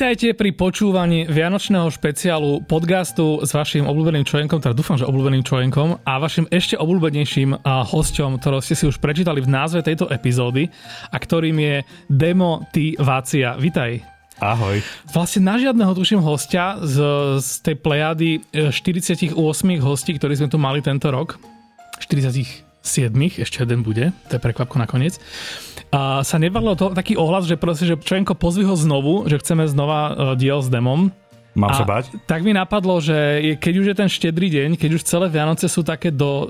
Vítajte pri počúvaní Vianočného špeciálu podcastu s vašim obľúbeným človekom, teda dúfam, že obľúbeným človekom a vašim ešte obľúbenejším hosťom, ktorého ste si už prečítali v názve tejto epizódy a ktorým je Demotivácia. Vítaj. Ahoj. Vlastne na žiadneho tuším hostia z, z tej plejady 48 hostí, ktorí sme tu mali tento rok. 40 siedmých, ešte jeden bude, to je prekvapko nakoniec, a sa nebavilo to taký ohlas, že proste, že Čojenko pozvi ho znovu, že chceme znova uh, diel s demom. Mám sa bať? Tak mi napadlo, že keď už je ten štedrý deň, keď už celé Vianoce sú také do...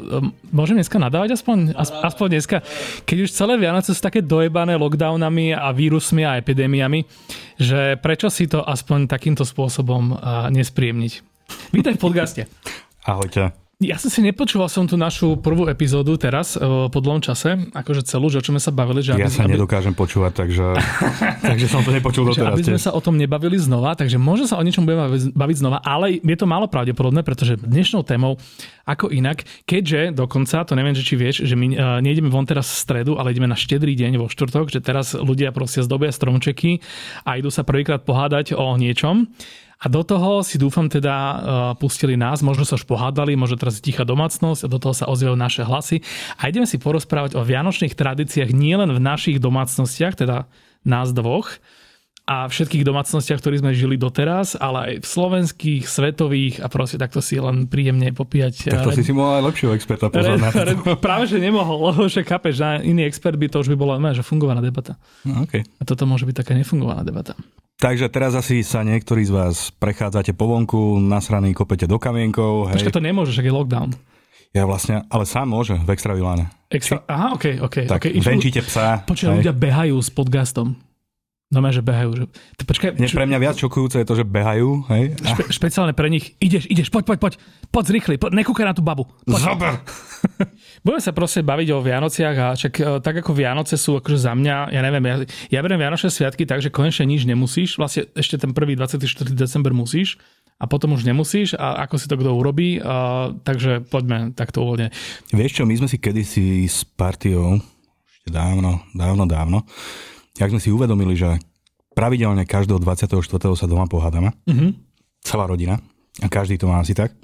Môžem dneska nadávať aspoň? Aspoň dneska. Keď už celé Vianoce sú také dojebané lockdownami a vírusmi a epidémiami, že prečo si to aspoň takýmto spôsobom uh, nespríjemniť? Vítaj v podcaste. Ahojte. Ja som si nepočúval som tú našu prvú epizódu teraz e, po dlhom čase, akože celú, že o čom sme sa bavili. Že aby, ja sa aby... nedokážem počúvať, takže, takže som to nepočul doteraz. Aby sme sa o tom nebavili znova, takže možno sa o niečom budeme baviť znova, ale je to málo pravdepodobné, pretože dnešnou témou, ako inak, keďže dokonca, to neviem, že či vieš, že my uh, nejdeme von teraz v stredu, ale ideme na štedrý deň vo štvrtok, že teraz ľudia proste zdobia stromčeky a idú sa prvýkrát pohádať o niečom. A do toho si dúfam teda uh, pustili nás, možno sa už pohádali, možno teraz je tichá domácnosť a do toho sa ozývajú naše hlasy. A ideme si porozprávať o vianočných tradíciách nielen v našich domácnostiach, teda nás dvoch, a všetkých domácnostiach, ktorí sme žili doteraz, ale aj v slovenských, svetových a proste takto si len príjemne popíjať. Tak to si si mohol aj lepšieho experta pozrieť na to. Práve, že nemohol, lebo že chápeš, že iný expert by to už by bola že fungovaná debata. No, okay. A toto môže byť taká nefungovaná debata. Takže teraz asi sa niektorí z vás prechádzate po vonku, nasraný kopete do kamienkov. Hej. Počkaj, to nemôžeš, ak je lockdown. Ja vlastne, ale sám môže v extraviláne. Extra, aha, ok, ok. Tak okay. venčíte psa. Počkaj, ľudia behajú s podcastom. No že behajú. Že... Počkaj, čo... pre mňa viac šokujúce je to, že behajú. Hej? Špe, špeciálne pre nich. Ideš, ideš, poď, poď, poď. Poď zrýchli, poď, nekúkaj na tú babu. Zober. Budeme sa proste baviť o Vianociach a čak, e, tak ako Vianoce sú akože za mňa, ja neviem, ja, ja beriem Vianočné sviatky tak, že konečne nič nemusíš. Vlastne ešte ten prvý 24. december musíš a potom už nemusíš a ako si to kto urobí. A, takže poďme takto uvoľne. Vieš čo, my sme si kedysi s partiou, ešte dávno, dávno, dávno, jak sme si uvedomili, že pravidelne každého 24. sa doma pohádame, mm-hmm. celá rodina, a každý to má asi tak,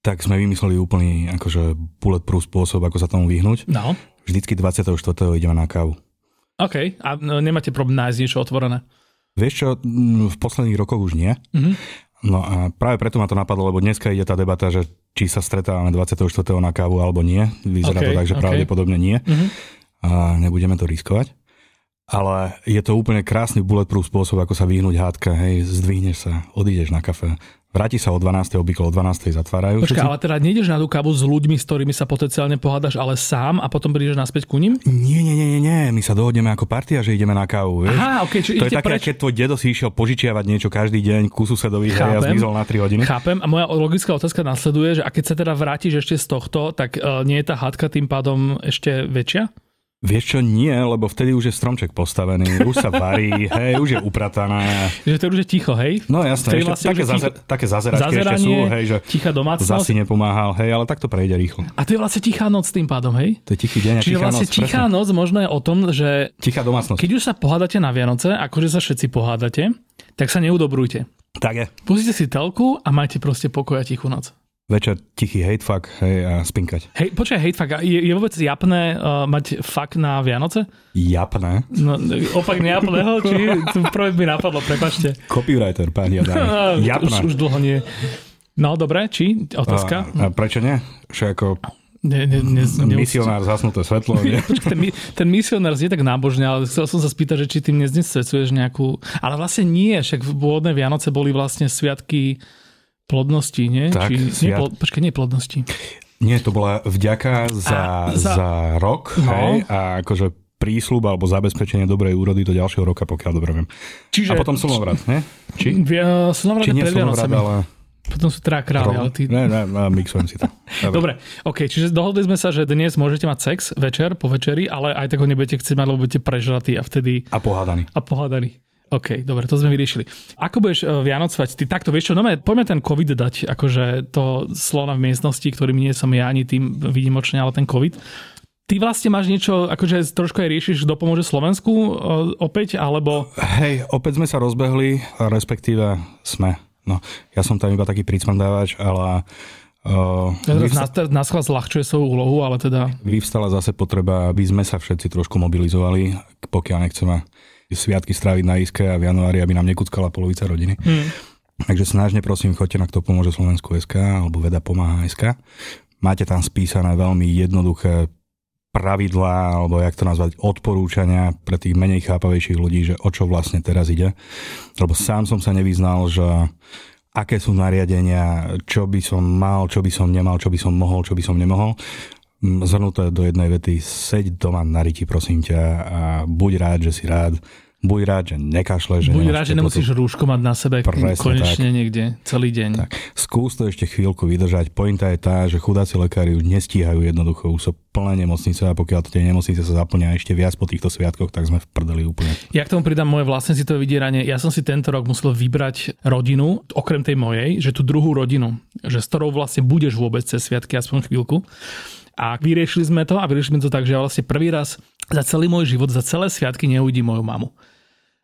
tak sme vymysleli úplný akože bulletproof spôsob, ako sa tomu vyhnúť. No. Vždycky 24. ideme na kávu. OK, a no, nemáte problém nájsť niečo otvorené? Vieš čo, v posledných rokoch už nie. Mm-hmm. No a práve preto ma to napadlo, lebo dneska ide tá debata, že či sa stretávame 24. na kávu alebo nie. Vyzerá okay, to tak, že okay. pravdepodobne nie. Mm-hmm. A nebudeme to riskovať ale je to úplne krásny bulletproof spôsob, ako sa vyhnúť hádka, hej, zdvihneš sa, odídeš na kafe, vráti sa o 12. obvykle o 12. zatvárajú. Počkaj, ale teda nejdeš na tú kávu s ľuďmi, s ktorými sa potenciálne pohádaš, ale sám a potom prídeš naspäť ku ním? Nie, nie, nie, nie, my sa dohodneme ako partia, že ideme na kávu, vieš? Aha, okay, to je také, preč... keď tvoj dedo si išiel požičiavať niečo každý deň ku susedovi a zmizol na 3 hodiny. Chápem a moja logická otázka nasleduje, že a keď sa teda vrátiš ešte z tohto, tak uh, nie je tá hádka tým pádom ešte väčšia? Vieš čo, nie, lebo vtedy už je stromček postavený, už sa varí, hej, už je uprataná. Že to už je ticho, hej? No jasné, ešte, vlastne také, ticho, zazer, také zazeračky ešte sú, hej, že tichá domácnosť. zasi nepomáhal, hej, ale tak to prejde rýchlo. A to je vlastne tichá noc tým pádom, hej? To je tichý deň a Čiže tichá vlastne noc, tichá presne. noc možno je o tom, že... Tichá domácnosť. Keď už sa pohádate na Vianoce, akože sa všetci pohádate, tak sa neudobrujte. Tak je. Pustite si telku a majte proste pokoj a tichú noc večer tichý hatefuck hej, a spinkať. Hej, počkaj, hatefuck, je, je vôbec japné uh, mať fuck na Vianoce? Japné? No, opak nejapného, či tu prvé by napadlo, prepačte. Copywriter, pán Jadán. Japné. Už, už dlho nie. No, dobre, či? Otázka? A, a prečo nie? Že ako ne, ne, ne, ne, misionár zasnuté svetlo. Nie? Počkej, ten, ten misionár je tak nábožný, ale chcel som sa spýtať, že či tým neznesvedcuješ nejakú... Ale vlastne nie, však v pôvodné Vianoce boli vlastne sviatky plodnosti, nie? Tak, Či, sviat... nie pl- počkaj, nie plodnosti. Nie, to bola vďaka za, a, za... za rok, no. hej, a akože prísľub alebo zabezpečenie dobrej úrody do ďalšieho roka, pokiaľ dobre viem. Čiže, a potom slnovrat, ne? Či? Slnovrat Či nie slnovrat, ale... Potom sú teda králi, ale ty... Ne, ne, ne, mixujem si to. Dobre, ok, čiže dohodli sme sa, že dnes môžete mať sex večer, po večeri, ale aj tak ho nebudete chcieť mať, lebo budete prežratí a vtedy... A pohádaní. A pohádaní. OK, dobre, to sme vyriešili. Ako budeš uh, Vianocovať? Ty takto, vieš čo, no poďme ten COVID dať, akože to slona v miestnosti, ktorým nie som ja ani tým výnimočne, ale ten COVID. Ty vlastne máš niečo, akože trošku aj riešiš, kto pomôže Slovensku uh, opäť, alebo... Hej, opäť sme sa rozbehli, respektíve sme No, ja som tam iba taký pricmandávač, ale Uh, vyvsta- nás, nás zľahčuje svoju úlohu, ale teda... Vyvstala zase potreba, aby sme sa všetci trošku mobilizovali, pokiaľ nechceme sviatky stráviť na iske a v januári, aby nám nekuckala polovica rodiny. Hmm. Takže snažne prosím, choďte na kto pomôže Slovensku SK alebo Veda pomáha SK. Máte tam spísané veľmi jednoduché pravidlá, alebo jak to nazvať, odporúčania pre tých menej chápavejších ľudí, že o čo vlastne teraz ide. Lebo sám som sa nevyznal, že aké sú nariadenia, čo by som mal, čo by som nemal, čo by som mohol, čo by som nemohol. Zhrnuté do jednej vety, seď doma na riti, prosím ťa, a buď rád, že si rád, buď rád, že nekašle, že Buď rád, že nemusíš rúško mať na sebe Presne konečne tak. niekde celý deň. Tak. Skús to ešte chvíľku vydržať. Pointa je tá, že chudáci lekári už nestíhajú jednoducho, už sú plné nemocnice a pokiaľ tie nemocnice sa zaplňa ešte viac po týchto sviatkoch, tak sme v prdeli úplne. Ja k tomu pridám moje vlastné to vydieranie. Ja som si tento rok musel vybrať rodinu, okrem tej mojej, že tú druhú rodinu, že s ktorou vlastne budeš vôbec cez sviatky aspoň chvíľku. A vyriešili sme to a vyriešili sme to tak, že ja vlastne prvý raz za celý môj život, za celé sviatky neuvidím moju mamu.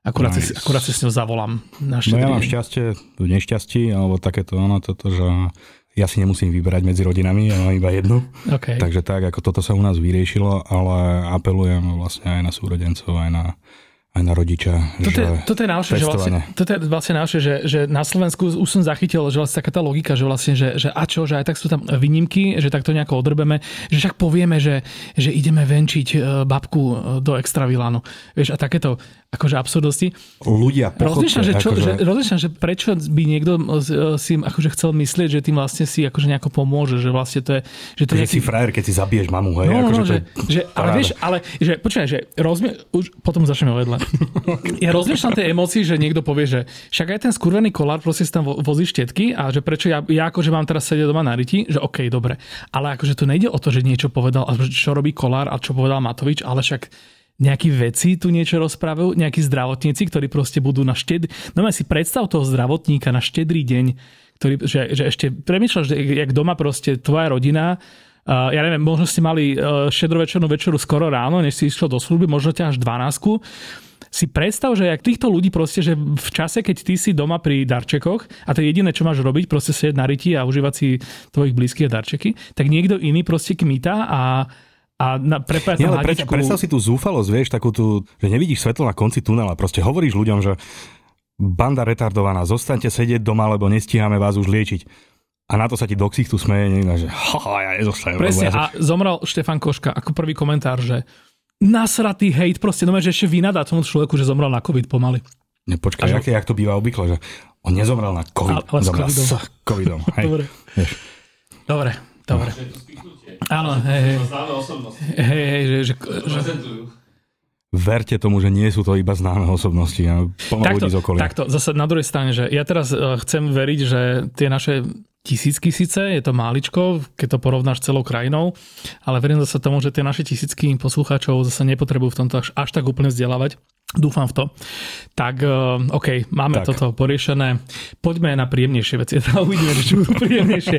Akurát, nice. si, akurát si s ňou zavolám. Na no ja mám šťastie nešťastí, alebo takéto ono, toto, že ja si nemusím vyberať medzi rodinami, ja mám iba jednu. Okay. Takže tak, ako toto sa u nás vyriešilo, ale apelujem vlastne aj na súrodencov, aj na aj na rodiča. Toto, že je, toto je naše, že vlastne, toto je vlastne naše, že, že na Slovensku už som zachytil, že vlastne taká tá logika, že vlastne, že, že a čo, že aj tak sú tam výnimky, že tak to nejako odrbeme, že však povieme, že, že ideme venčiť e, babku e, do extravilánu. Vieš, a takéto akože absurdosti. Ľudia rozmýšľam, že, čo, akože... že, rozmýšľam, že prečo by niekto e, si akože chcel myslieť, že tým vlastne si akože nejako pomôže, že vlastne to je... Že to je nejaký... si frajer, keď si zabiješ mamu, hej? No, akože no, že, že, ale vieš, ale že, počúvaj, že rozmie... už potom začneme vedľa. ja rozmýšľam tie emócie, že niekto povie, že však aj ten skurvený kolár proste si tam vozí štetky a že prečo ja, ja akože mám teraz sedieť doma na riti, že OK, dobre. Ale akože tu nejde o to, že niečo povedal, čo robí kolár a čo povedal Matovič, ale však nejakí veci tu niečo rozprávajú, nejakí zdravotníci, ktorí proste budú na štedrý... No si predstav toho zdravotníka na štedrý deň, ktorý, že, že ešte premýšľaš, že jak doma proste tvoja rodina Uh, ja neviem, možno ste mali uh, šedrovečernú večeru skoro ráno, než si išiel do služby, možno ťa až 12 si predstav, že jak týchto ľudí proste, že v čase, keď ty si doma pri darčekoch a to je jediné, čo máš robiť, proste sedieť na riti a užívať si tvojich blízkych darčeky, tak niekto iný proste kmita a a na, prepájať Nie, ale prečo, predstav si tú zúfalosť, vieš, takú tú, že nevidíš svetlo na konci tunela. Proste hovoríš ľuďom, že banda retardovaná, zostaňte sedieť doma, lebo nestíhame vás už liečiť. A na to sa ti do tu smeje, že haha, ja nezostanem. Presne, a zomrel Štefan Koška ako prvý komentár, že nasratý hejt, proste, no že ešte vynadá tomu človeku, že zomrel na COVID pomaly. Nepočkaj, počkaj, aké, jak to býva obvykle, že on nezomrel na COVID, ale, ale zomrel s COVIDom. Hej. Dobre. Dobre, dobre. Áno, hej, hej. Hej, hej, že, že, že, verte tomu, že nie sú to iba známe osobnosti a takto, z okolia. Takto, zase na druhej strane, že ja teraz e, chcem veriť, že tie naše tisícky síce, je to máličko, keď to porovnáš celou krajinou, ale verím zase tomu, že tie naše tisícky poslucháčov zase nepotrebujú v tomto až, až tak úplne vzdelávať. Dúfam v to. Tak, uh, OK, máme tak. toto poriešené. Poďme na príjemnejšie veci. Uvidíme, čo budú príjemnejšie.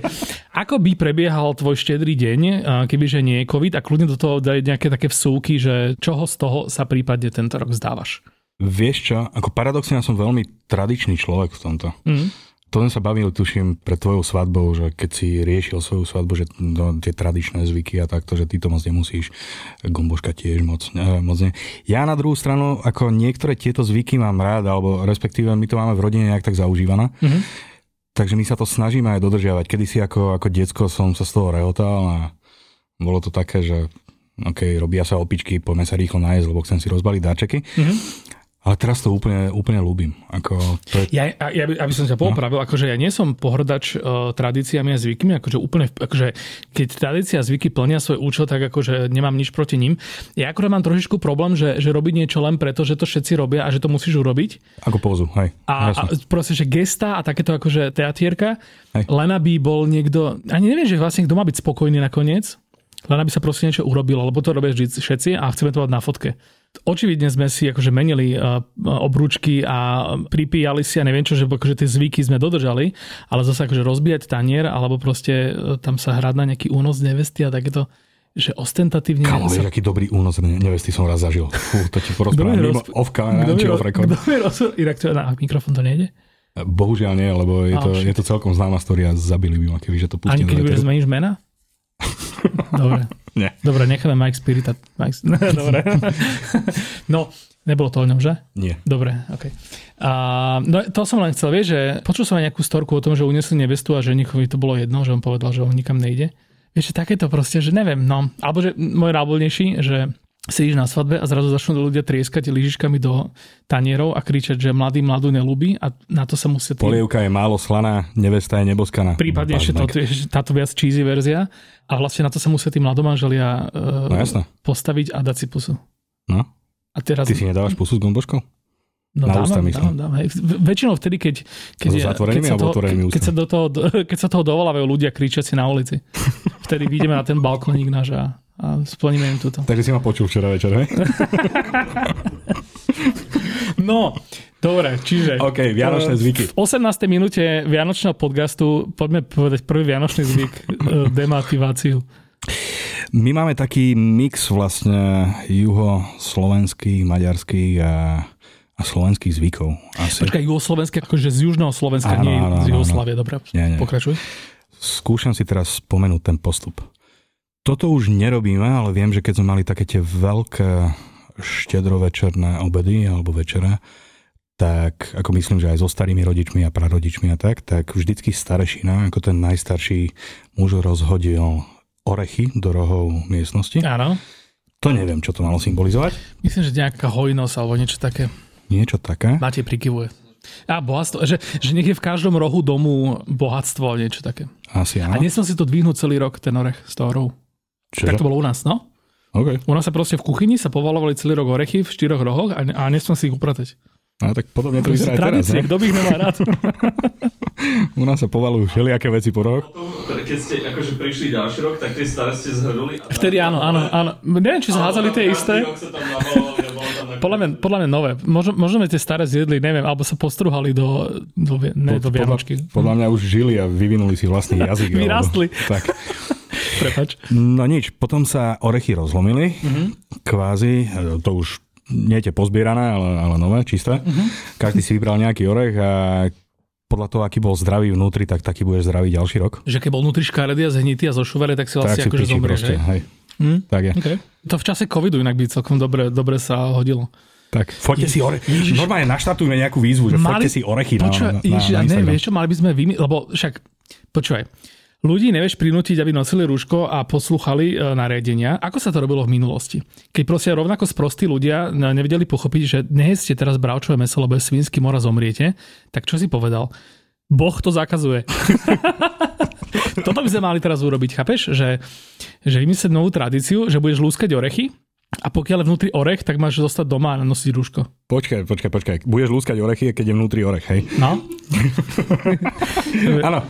Ako by prebiehal tvoj štedrý deň, uh, kebyže nie je COVID a kľudne do toho daj nejaké také vsúky, že čoho z toho sa prípadne tento rok zdávaš? Vieš čo, ako paradoxne ja som veľmi tradičný človek v tomto. Mm to sme sa bavili, tuším, pred tvojou svadbou, že keď si riešil svoju svadbu, že no, tie tradičné zvyky a takto, že ty to moc nemusíš, gomboška tiež moc, ne, moc ne. Ja na druhú stranu, ako niektoré tieto zvyky mám rád, alebo respektíve my to máme v rodine nejak tak zaužívané, mm-hmm. takže my sa to snažíme aj dodržiavať. Kedy si ako, ako decko som sa z toho rehotal a bolo to také, že OK, robia sa opičky, poďme sa rýchlo nájsť, lebo chcem si rozbaliť dáčeky. Mm-hmm. Ale teraz to úplne, úplne ľúbim. Ako, to je... ja, ja, by, aby som ťa popravil, no. akože ja nie som pohrdač uh, tradíciami a zvykmi, akože úplne, akože keď tradícia a zvyky plnia svoj účel, tak akože nemám nič proti ním. Ja akorát mám trošičku problém, že, že robiť niečo len preto, že to všetci robia a že to musíš urobiť. Ako pózu, hej. A, a proste, že gesta a takéto akože teatierka, hej. len aby bol niekto, ani neviem, že vlastne kto má byť spokojný nakoniec, len aby sa proste niečo urobilo, lebo to robia všetci a chceme to mať na fotke. Očividne sme si akože menili uh, obrúčky a pripíjali si a neviem čo, že akože tie zvyky sme dodržali, ale zase akože rozbíjať tanier alebo proste uh, tam sa hrať na nejaký únos nevesty a takéto že ostentatívne... Kamo, vieš, sa... aký dobrý únos nevesty som raz zažil. Fú, to ti porozprávam mimo roz... ovka, či off record. Kto mi roz... Irak, to na mikrofón to nejde? Bohužiaľ nie, lebo je, to, je to celkom známa storia. Zabili by ma, keby že to pustím. Ani keď zmeníš mena? Dobre. Nie. Dobre, necháme Mike Spirit. Mike... Dobre. no, nebolo to o ňom, že? Nie. Dobre, ok. A, no to som len chcel, vieš, že počul som aj nejakú storku o tom, že unesli nevestu a že nikomu to bolo jedno, že on povedal, že on nikam nejde. Vieš, že takéto proste, že neviem, no. Alebo že môj nábolnejší, že sedíš na svadbe a zrazu začnú ľudia trieskať lyžičkami do tanierov a kričať, že mladý mladú nelúbi a na to sa musí... Tým... Polievka je málo slaná, nevesta je neboskaná. Prípadne ešte to, táto viac cheesy verzia a vlastne na to sa musia tí mladomanželia uh, no, postaviť a dať si pusu. No. A teraz... Ty si nedávaš pusu s gomboškou? No na dávam, ústa, dávam, dávam. Väčšinou vtedy, keď, keď, je, keď, sa, to, keď, sa do toho, keď sa toho dovolávajú ľudia kričiaci na ulici. Vtedy vidíme na ten balkónik náš a a splníme im túto. Takže si ma počul včera večer, hej? no, dobre, čiže... OK, Vianočné zvyky. V 18. minúte Vianočného podcastu poďme povedať prvý Vianočný zvyk, e, demotiváciu. My máme taký mix vlastne juho-slovenských, maďarských a, a slovenských zvykov. Asi. Počkaj, juhoslovenské, akože z južného Slovenska, áno, nie áno, z Juhoslávie, dobre? Nie, nie. Pokračuj. Skúšam si teraz spomenúť ten postup. Toto už nerobíme, ale viem, že keď sme mali také tie veľké štedrovečerné obedy alebo večere, tak ako myslím, že aj so starými rodičmi a prarodičmi a tak, tak vždycky starešina, ako ten najstarší muž rozhodil orechy do rohov miestnosti. Áno. To neviem, čo to malo symbolizovať. Myslím, že nejaká hojnosť alebo niečo také. Niečo také. Máte prikyvuje. A bohatstvo, že, že nech je v každom rohu domu bohatstvo alebo niečo také. Asi áno. A nesmel si to dvihnúť celý rok, ten orech z toho rohu. Čože? Tak to bolo u nás, no. Okay. U nás sa proste v kuchyni sa povalovali celý rok orechy v štyroch rohoch a, a nesmel si ich upratať. No tak podobne to vyzerá teraz, ne? kto by ich nemá rád. U nás sa povalujú všelijaké veci po roh. Keď ste akože prišli ďalší rok, tak tie staré ste zhrnuli. Vtedy áno, áno, áno. Neviem, či sa hádzali tie isté. Podľa mňa, podľa mňa nové. Možno, možno tie staré zjedli, neviem, alebo sa postruhali do, do, ne, do Vianočky. Podľa, podľa mňa už žili a vyvinuli si vlastný jazyk. Vyrastli. Alebo, tak. Prepač. No nič, potom sa orechy rozlomili, mm-hmm. kvázi, to už nie tie pozbierané, ale, ale nové, čisté. Mm-hmm. Každý si vybral nejaký orech a podľa toho, aký bol zdravý vnútri, tak taký bude zdravý ďalší rok. Že keď bol vnútri škaredý a zhnitý a zošuvený, tak si vlastne akože zomrieš, proste, hej. Hm? Tak je. Okay. To v čase covidu inak by celkom dobre, dobre sa hodilo. Tak, foďte si orechy. Normálne naštatujme nejakú výzvu, že mali... foďte si orechy Počúva, na, na, ježi, na, na neviem, vieš čo, mali by sme vymyslieť, lebo však, počúvaj, Ľudí nevieš prinútiť, aby nosili rúško a poslúchali e, nariadenia, ako sa to robilo v minulosti. Keď proste rovnako sprostí ľudia nevedeli pochopiť, že nejeste teraz bravčové meso, lebo je svínsky mora zomriete, tak čo si povedal? Boh to zakazuje. Toto by sme mali teraz urobiť, chápeš? Že, že vymyslieť novú tradíciu, že budeš lúskať orechy a pokiaľ je vnútri orech, tak máš zostať doma a nosiť rúško. Počkaj, počkaj, počkaj. Budeš lúskať orechy, keď je vnútri orech, hej? No. Áno.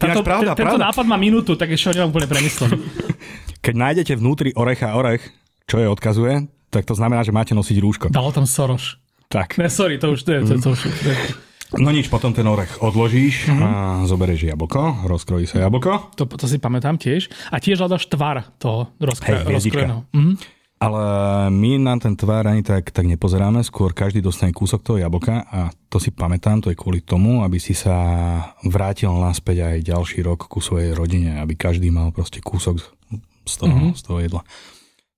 Táto, pravda, tento pravda. nápad má minútu, tak ešte ho nemám úplne premyslený. Keď nájdete vnútri orecha orech, čo je odkazuje, tak to znamená, že máte nosiť rúško. Dalo tam Soroš. Tak. Ne, sorry, to už to je. To, to, už, to je. No nič, potom ten orech odložíš mm-hmm. a zoberieš jablko, rozkrojí sa jablko. To, to si pamätám tiež. A tiež hľadaš tvar toho rozkro- hey, rozkrojeného. Mm-hmm. Ale my na ten tvár ani tak, tak nepozeráme, skôr každý dostane kúsok toho jablka a to si pamätám, to je kvôli tomu, aby si sa vrátil naspäť aj ďalší rok ku svojej rodine, aby každý mal proste kúsok z toho, mm-hmm. z toho jedla.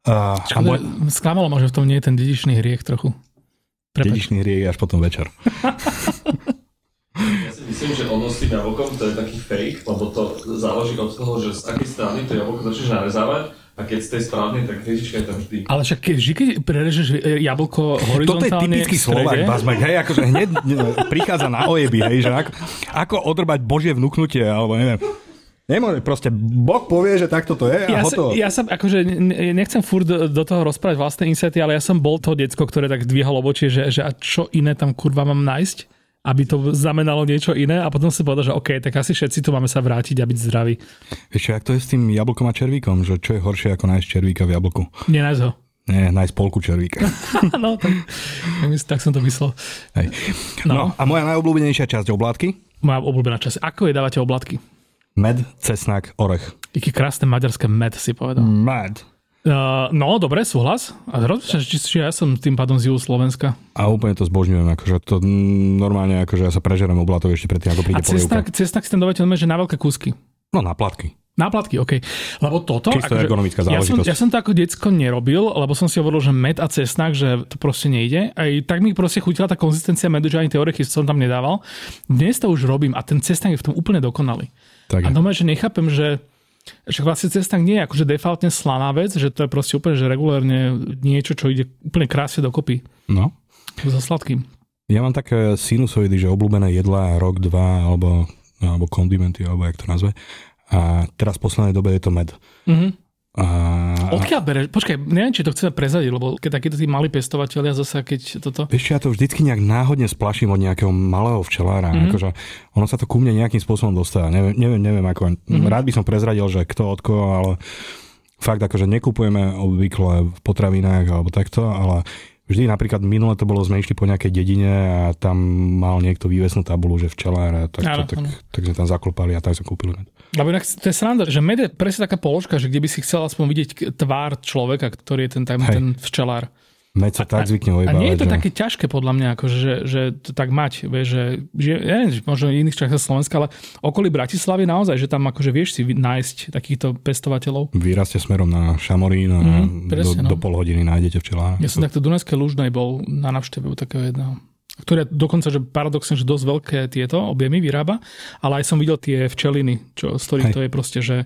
Uh, môj... Sklamalo ma, že v tom nie je ten dedičný hriech trochu. Prepač. Dedičný hriech je až potom večer. Ja si myslím, že ono s tým jablkom to je taký fake, lebo to záleží od toho, že z akej strany to jablko začneš narezávať a keď ste správne, tak hviezdička je tam vždy. Ale však keď, vždy, keď prerežeš e, jablko horizontálne Toto je typický Slovak, Bazmek, hej, akože hneď prichádza na ojeby, hej, že ako, ako odrbať božie vnúknutie, alebo neviem. Nemôže, proste Boh povie, že takto to je a ja hotovo. Sa, ja sa, akože nechcem furt do, do toho rozprávať vlastné insighty, ale ja som bol to decko, ktoré tak dvíhalo oči, že, že a čo iné tam kurva mám nájsť? Aby to znamenalo niečo iné a potom si povedal, že OK, tak asi všetci tu máme sa vrátiť a byť zdraví. Vieš čo, jak to je s tým jablkom a červíkom, že čo je horšie ako nájsť červíka v jablku? Nenájsť ho. Nie, nájsť polku červíka. no, tak, tak som to myslel. Hej. No. no a moja najobľúbenejšia časť oblátky? Moja obľúbená časť. Ako je dávate oblátky? Med, cesnak, orech. Aký krásne maďarské med si povedal. Med. Uh, no, dobre, súhlas. A rozmýšľam, či, či ja som tým pádom z juhu Slovenska. A úplne to zbožňujem, akože to normálne, akože ja sa prežerem oblatok ešte predtým, ako príde A cesnak, cesnak si tam dávate že na veľké kúsky. No na platky. Na platky, OK. Lebo toto... Čisto akože, ergonomická záležitosť. Ja som, ja som to ako decko nerobil, lebo som si hovoril, že med a cesnak, že to proste nejde. Aj tak mi proste chutila tá konzistencia medu, že ani tie orechy som tam nedával. Dnes to už robím a ten cesnak je v tom úplne dokonalý. Tak a doma, že nechápem, že však vlastne cestak nie je akože defaultne slaná vec, že to je proste úplne, že regulérne niečo, čo ide úplne krásne dokopy. No. So sladkým. Ja mám také sinusoidy, že obľúbené jedlá rok, dva, alebo, alebo kondimenty, alebo jak to nazve. A teraz v poslednej dobe je to med. Mm-hmm. A... Odkiaľ bereš? Počkaj, neviem, či to chceme prezadiť, lebo keď takíto tí malí pestovateľia zase, keď toto... Vieš, ja to vždycky nejak náhodne splaším od nejakého malého včelára. Mm-hmm. Akože ono sa to ku mne nejakým spôsobom dostáva. Neviem, neviem, neviem ako... Mm-hmm. Rád by som prezradil, že kto od koho, ale fakt akože nekupujeme obvykle v potravinách alebo takto, ale vždy napríklad minule to bolo, sme išli po nejakej dedine a tam mal niekto vývesnú tabulu, že včelár a tak, tak, tak, tak sme tam zaklopali a tak sme kúpili. Lebo inak to je sranda, že med je presne taká položka, že kde by si chcel aspoň vidieť tvár človeka, ktorý je ten, ten, ten včelár. Med sa tak zvykne ojebávať. A nie je to že... také ťažké podľa mňa, ako že, že to tak mať, vieš, že, že ja neviem, možno v iných častiach Slovenska, ale okolí Bratislavy naozaj, že tam akože vieš si nájsť takýchto pestovateľov. Vyrastie smerom na Šamorín a mm, presne, do, no. do pol hodiny nájdete včelára. Ja som takto Dunajskej Lužnej bol na návšteve takého jedného ktoré dokonca, že paradoxne, že dosť veľké tieto objemy vyrába, ale aj som videl tie včeliny, čo, z ktorých Hej. to je proste, že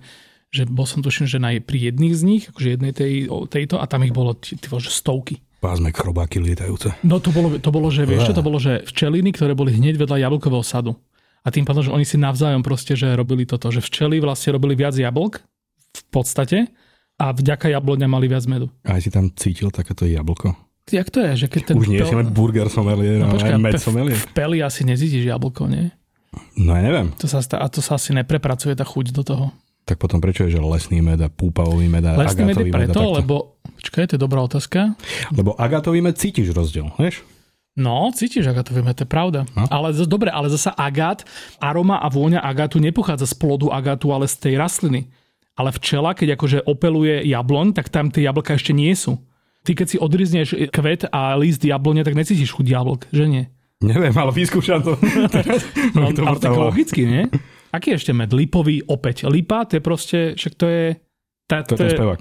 že bol som tuším, že na, pri jedných z nich, akože jednej tej, tejto, a tam ich bolo tí, že stovky pásme chrobáky lietajúce. No to bolo, to bolo že vieš, čo to bolo, že včeliny, ktoré boli hneď vedľa jablkového sadu. A tým pádom, že oni si navzájom proste, že robili toto, že včely vlastne robili viac jablk v podstate a vďaka jabloňa mali viac medu. A si tam cítil takéto jablko? Jak to je? Že keď ten Už nie pel... burger sommelier, no, počkaj, med sommelier. V peli asi nezítiš jablko, nie? No ja neviem. To sa, a to sa asi neprepracuje tá chuť do toho. Tak potom prečo je, že lesný med a púpavový med a lesný med je preto, med lebo, počkaj, to je dobrá otázka. Lebo agatový med cítiš rozdiel, vieš? No, cítiš agatový med, to je pravda. No? Ale dobre, ale zasa agát, aroma a vôňa agátu nepochádza z plodu agátu, ale z tej rastliny. Ale včela, keď akože opeluje jabloň, tak tam tie jablka ešte nie sú. Ty keď si odrizneš kvet a list jablone, tak necítiš chuť jablk, že nie? Neviem, ale vyskúšam to. no, to ale tak logicky, nie? Aký je ešte med? Lipový opäť. Lipa, to je proste, však to je... Tá, to, to je ten spevák.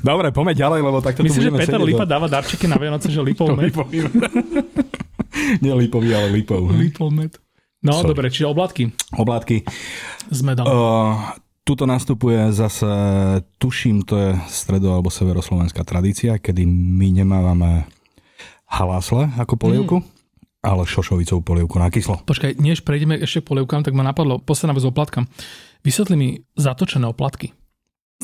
Dobre, poďme ďalej, lebo takto Myslím, tu že Peter Lipa do... dáva darčeky na Vianoce, že lipov med. lipový Nie lipový, ale lipov. Lipov med. No, Sorry. dobre, čiže oblátky. Oblátky. S medom. Uh, tuto nastupuje zase, tuším, to je stredo- alebo severoslovenská tradícia, kedy my nemávame halásle ako polievku. Mm ale šošovicovú polievku na kyslo. Počkaj, než prejdeme ešte k polievkám, tak ma napadlo, posledná vec oplatkám. Vysvetli mi zatočené oplatky.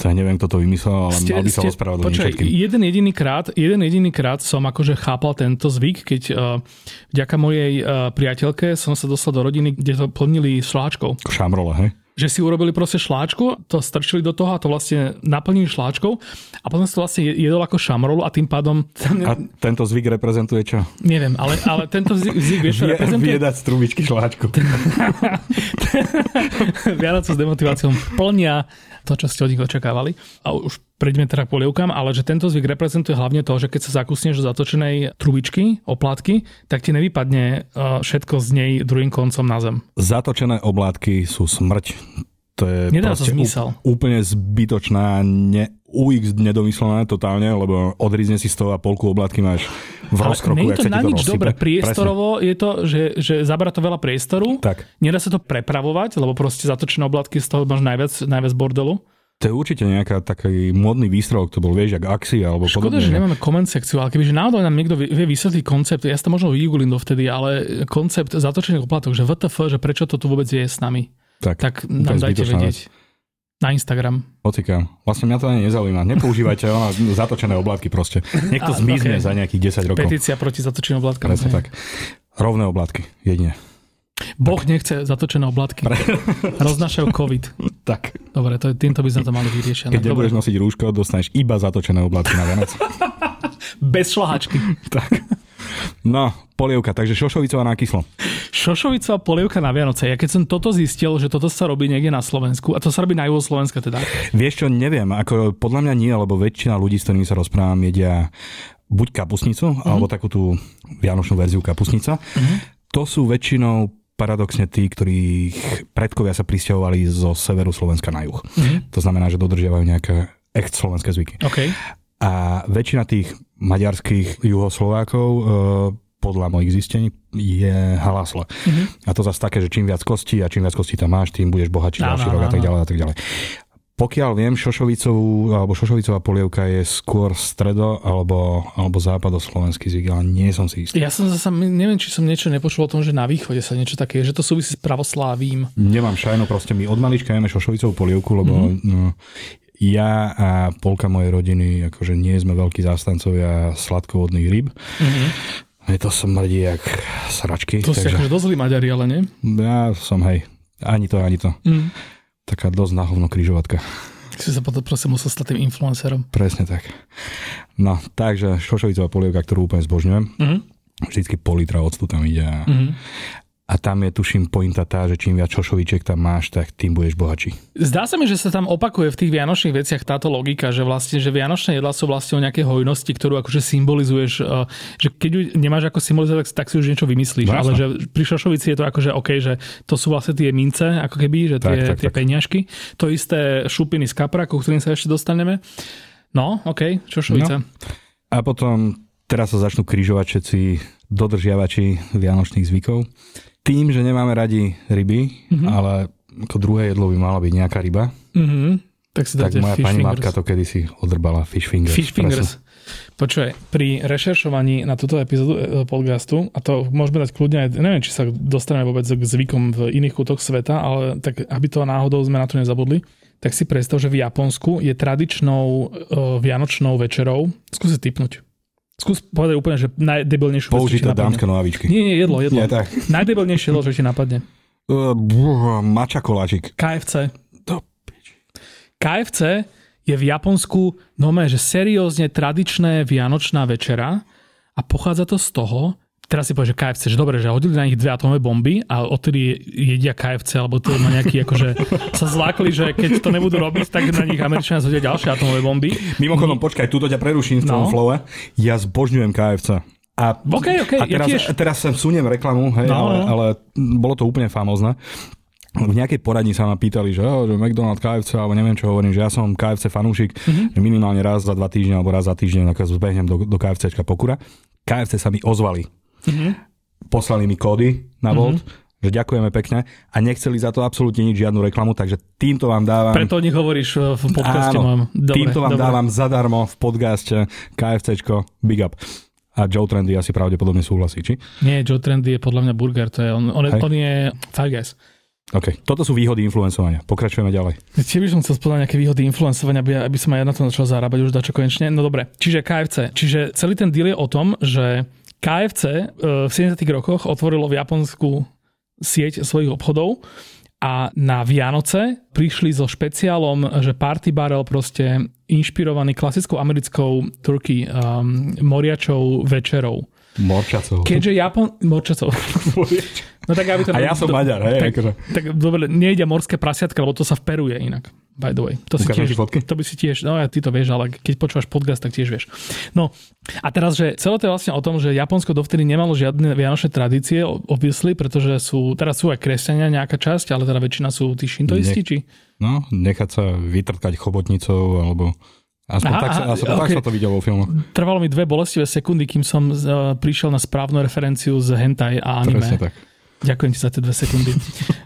To ja neviem, kto to vymyslel, ale ste, mal by sa ospravedlniť Počkaj, jeden jediný krát, jeden jediný krát som akože chápal tento zvyk, keď uh, vďaka mojej uh, priateľke som sa dostal do rodiny, kde to plnili šláčkou. Šamrole, hej? Že si urobili proste šláčku, to strčili do toho a to vlastne naplnili šláčkou a potom si to vlastne jedol ako šamrolu a tým pádom... A tento zvyk reprezentuje čo? Neviem, ale, ale tento zvyk, zvyk vieš, Vie, reprezentuje... Viedať z trubičky šláčku. Vianoce s demotiváciou plnia to, čo ste od nich očakávali. A už prejdeme teda k polievkám, ale že tento zvyk reprezentuje hlavne to, že keď sa zakusneš do zatočenej trubičky, oplátky, tak ti nevypadne všetko z nej druhým koncom na zem. Zatočené oblátky sú smrť. To je Nedá to zmysel. úplne zbytočná, ne, UX nedomyslené totálne, lebo odrizne si z toho a polku oblátky máš v rozkroku. Nie je to na nič dobre. Priestorovo Presne. je to, že, že zabera to veľa priestoru, tak. nedá sa to prepravovať, lebo proste zatočené oblátky z toho máš najviac, najviac bordelu. To je určite nejaká taký modný výstroj, to bol, vieš, jak Axi alebo Škoda, podobne. že nemáme koment sekciu, ale kebyže náhodou nám niekto vie vysvetliť koncept, ja si to možno vygooglím dovtedy, ale koncept zatočených oplatok, že VTF, že prečo to tu vôbec je s nami. Tak, tak nám dajte vedieť. Vec. Na Instagram. Hocikám. Vlastne mňa to ani nezaujíma. Nepoužívajte ona, zatočené oblátky proste. Niekto zmizne okay. za nejakých 10 rokov. Petícia proti zatočeným oblátkam. Presne tak. Rovné oblátky, jedine. Boh nechce zatočené oblátky. Pre... Roznašajú COVID. tak. Dobre, to týmto by sme to mali vyriešiť. Keď nebudeš nosiť rúško, dostaneš iba zatočené oblátky na Vianoc. Bez šlahačky. tak. No, polievka, takže šošovicová na kyslo. Šošovicová polievka na Vianoce. Ja keď som toto zistil, že toto sa robí niekde na Slovensku, a to sa robí na juhu Slovenska teda. Vieš čo, neviem, ako podľa mňa nie, lebo väčšina ľudí, s ktorými sa rozprávam, jedia buď kapusnicu, mm-hmm. alebo takú tú vianočnú verziu kapusnica. Mm-hmm. To sú väčšinou paradoxne tí, ktorých predkovia sa pristahovali zo severu Slovenska na juh. Mm-hmm. To znamená, že dodržiavajú nejaké echt slovenské zvyky. Okay. A väčšina tých maďarských juhoslovákov e, podľa mojich zistení je halasle. Mm-hmm. A to zase také, že čím viac kostí a čím viac kostí tam máš, tým budeš bohatší ďalší rok a tak ďalej a tak ďalej. Pokiaľ viem, šošovicovú, alebo šošovicová polievka je skôr stredo alebo, alebo západoslovenský zvyk, ale nie som si istý. Ja som zase, neviem, či som niečo nepočul o tom, že na východe sa niečo také, že to súvisí s pravoslávím. Nemám šajno, proste my od malička jeme šošovicovú polievku, lebo mm-hmm. no, ja a polka mojej rodiny akože nie sme veľkí zástancovia sladkovodných ryb. Mm-hmm. Mne to smrdí jak sračky. To takže... si akože dosť Maďari, ale nie? Ja som, hej, ani to, ani to. Mm taká dosť nahovno križovatka. Si sa potom prosím musel stať tým influencerom. Presne tak. No, takže šošovicová polievka, ktorú úplne zbožňujem. Mm-hmm. Vždycky pol litra octu tam ide. Mm-hmm. A tam je, tuším, pointa tá, že čím viac čošovičiek tam máš, tak tým budeš bohatší. Zdá sa mi, že sa tam opakuje v tých vianočných veciach táto logika, že vlastne, že vianočné jedlá sú vlastne o nejakej hojnosti, ktorú akože symbolizuješ, eh, že keď ju nemáš ako symbolizovať, tak si už niečo vymyslíš. No, ale že pri šošovici je to akože OK, že to sú vlastne tie mince, ako keby, že tie, tak, tak, tie tak. peňažky. To isté šupiny z kapra, ku ktorým sa ešte dostaneme. No, OK, šošovica. No. A potom teraz sa začnú križovať všetci dodržiavači vianočných zvykov tým, že nemáme radi ryby, mm-hmm. ale ako druhé jedlo by mala byť nejaká ryba. Mm-hmm. Tak si tak moja pani fingers. matka to kedysi odrbala fish fingers. Fish fingers. Počuj, pri rešeršovaní na túto epizódu e, podcastu, a to môžeme dať kľudne aj, neviem, či sa dostaneme vôbec k zvykom v iných kútoch sveta, ale tak aby to náhodou sme na to nezabudli, tak si predstav, že v Japonsku je tradičnou uh, vianočnou večerou, skúsi typnúť, Skús povedať úplne, že najdebilnejšiu Použité dámske nohavičky. Nie, nie, jedlo, jedlo. Nie, tak. Najdebilnejšie jedlo, čo ti napadne. Uh, mača koláčik. KFC. To KFC je v Japonsku nové, že seriózne tradičné vianočná večera a pochádza to z toho, teraz si povieš, že KFC, že dobre, že hodili na nich dve atomové bomby a odtedy jedia KFC, alebo to má nejaký, akože sa zlákli, že keď to nebudú robiť, tak na nich Američania zhodia ďalšie atomové bomby. Mimochodom, počkaj, túto ťa preruším v tom no. flowe. Ja zbožňujem KFC. A, okay, okay, a teraz, ja tiež. teraz sem suniem reklamu, hej, no, ale, no. ale bolo to úplne famózne v nejakej poradni sa ma pýtali, že, oh, že McDonald's, KFC, alebo neviem čo hovorím, že ja som KFC fanúšik, mm-hmm. že minimálne raz za dva týždne alebo raz za týždeň ako zbehnem do, do KFCčka pokura. KFC sa mi ozvali Mm-hmm. Poslali mi kódy na Volt, mm-hmm. že ďakujeme pekne a nechceli za to absolútne nič, žiadnu reklamu, takže týmto vám dávam... Preto o nich hovoríš eh, v podcaste áno, mojom. Dobre, týmto vám dobre. dávam zadarmo v podcaste KFCčko Big Up. A Joe Trendy asi pravdepodobne súhlasí, či? Nie, Joe Trendy je podľa mňa burger, to je, on, on, je, on je Five Guys. OK, toto sú výhody influencovania. Pokračujeme ďalej. Tiež by som chcel spodať nejaké výhody influencovania, aby, aby som aj na to začal zarábať už dačo konečne. No dobre, čiže KFC. Čiže celý ten deal je o tom, že KFC e, v 70. rokoch otvorilo v Japonsku sieť svojich obchodov a na Vianoce prišli so špeciálom, že party barrel proste inšpirovaný klasickou americkou turkey um, moriačou večerou. Morčacov. Keďže Japon... Morčacov. no tak aby to... A ja som Maďar, hej. Tak, akože. tak dobre, nejde morské prasiatka, lebo to sa vperuje inak. By the way. To, si tiež, fotky? to by si tiež, no ja ty to vieš, ale keď počúvaš podcast, tak tiež vieš. No a teraz, že celé to je vlastne o tom, že Japonsko dovtedy nemalo žiadne vianočné tradície, obvysli, pretože sú, teraz sú aj kresťania nejaká časť, ale teda väčšina sú tí šintoisti, či? No, nechať sa vytrkať chobotnicou, alebo Aspoň aha, tak, sa, aspoň okay. tak sa to videlo vo filmu. Trvalo mi dve bolestivé sekundy, kým som uh, prišiel na správnu referenciu z hentai a anime. Presne tak. Ďakujem ti za tie dve sekundy.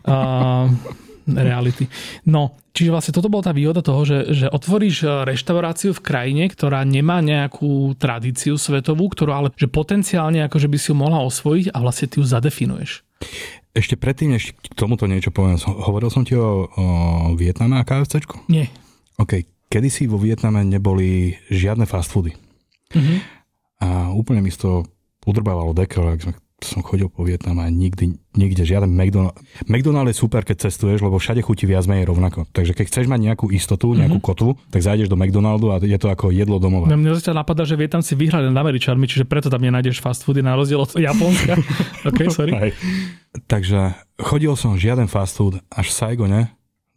uh, reality. No, čiže vlastne toto bola tá výhoda toho, že, že otvoríš e, reštauráciu v krajine, ktorá nemá nejakú tradíciu svetovú, ktorú ale že potenciálne akože by si ju mohla osvojiť a vlastne ty ju zadefinuješ. Ešte predtým, než k tomuto niečo poviem, hovoril som ti o, o Vietname a KFCčku? Nie. OK, kedysi vo Vietname neboli žiadne fast foody. Mm-hmm. A úplne mi to udrbávalo dekel, ak sme som chodil po Vietname a nikdy, nikde žiaden McDonald. McDonald je super, keď cestuješ, lebo všade chutí viac menej rovnako. Takže keď chceš mať nejakú istotu, nejakú mm-hmm. kotvu, tak zajdeš do McDonaldu a je to ako jedlo domova. No, mňa zatiaľ napadá, že Vietnam si vyhrali nad Američanmi, čiže preto tam nenájdeš fast foody na rozdiel od Japonska. OK, sorry. Aj. Takže chodil som žiaden fast food až v Saigone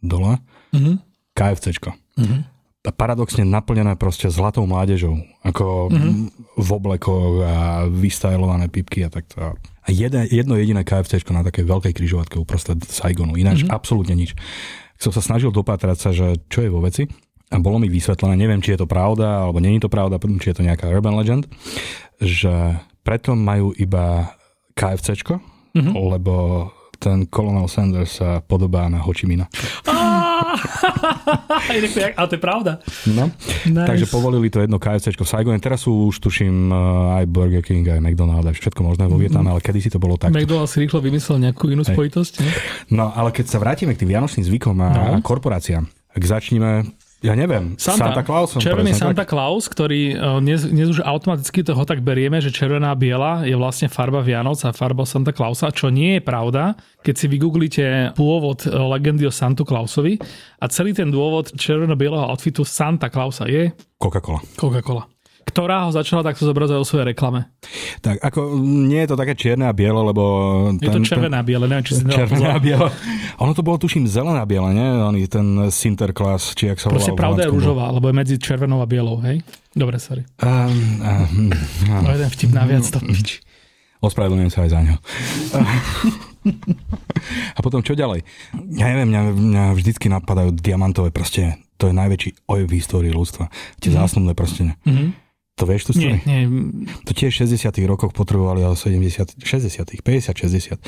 dole, mm-hmm. KFCčko. Mm-hmm paradoxne naplnené proste zlatou mládežou. Ako mm-hmm. v oblekoch a vystajlované pipky a takto. A jedno, jedno jediné KFC na takej veľkej križovatke uprostred Saigonu. Ináč mm-hmm. absolútne nič. Som sa snažil dopatrať sa, že čo je vo veci. A bolo mi vysvetlené, neviem, či je to pravda, alebo je to pravda, či je to nejaká urban legend, že preto majú iba KFCčko, mm-hmm. lebo ten Colonel Sanders sa podobá na Hočimina. Ale to je pravda. No, nice. takže povolili to jedno KFC v Saigone. Teraz sú už tuším eh, aj Burger King, aj McDonald's, aj všetko možné vo Vietname, ale kedy si to bolo tak. McDonald's si rýchlo vymyslel nejakú inú spojitosť. Ne? No, ale keď sa vrátime k tým vianočným zvykom a no. korporáciám, ak začneme ja neviem, Santa, Santa Claus. Červený Santa tak? Claus, ktorý uh, dnes, dnes už automaticky toho tak berieme, že červená biela je vlastne farba Vianoc a farba Santa Clausa, čo nie je pravda. Keď si vygooglite pôvod uh, legendy o Santu Clausovi a celý ten dôvod červeno-bieleho outfitu Santa Clausa je... Coca-Cola. Coca-Cola ktorá ho začala takto zobrazovať o svojej reklame. Tak ako nie je to také čierne a biele, lebo... Ten, je to červená biele, neviem, či si Červená a biele. Ono to bolo, tuším, zelená biele, nie? Oni, ten Sinterklaas, či ak sa volal. Proste pravda je rúžová, lebo je medzi červenou a bielou, hej? Dobre, sorry. Um, um, um, no jeden vtip naviac, to pič. Ospravedlňujem sa aj za ňo. a potom čo ďalej? Ja neviem, mňa, mňa vždycky napadajú diamantové prstenie. To je najväčší oj v histórii ľudstva. Tie mm. zásnubné prstenie. Mm-hmm to vieš tu nie, nie. To tiež v 60 rokoch potrebovali, ale 70, 60 50, 60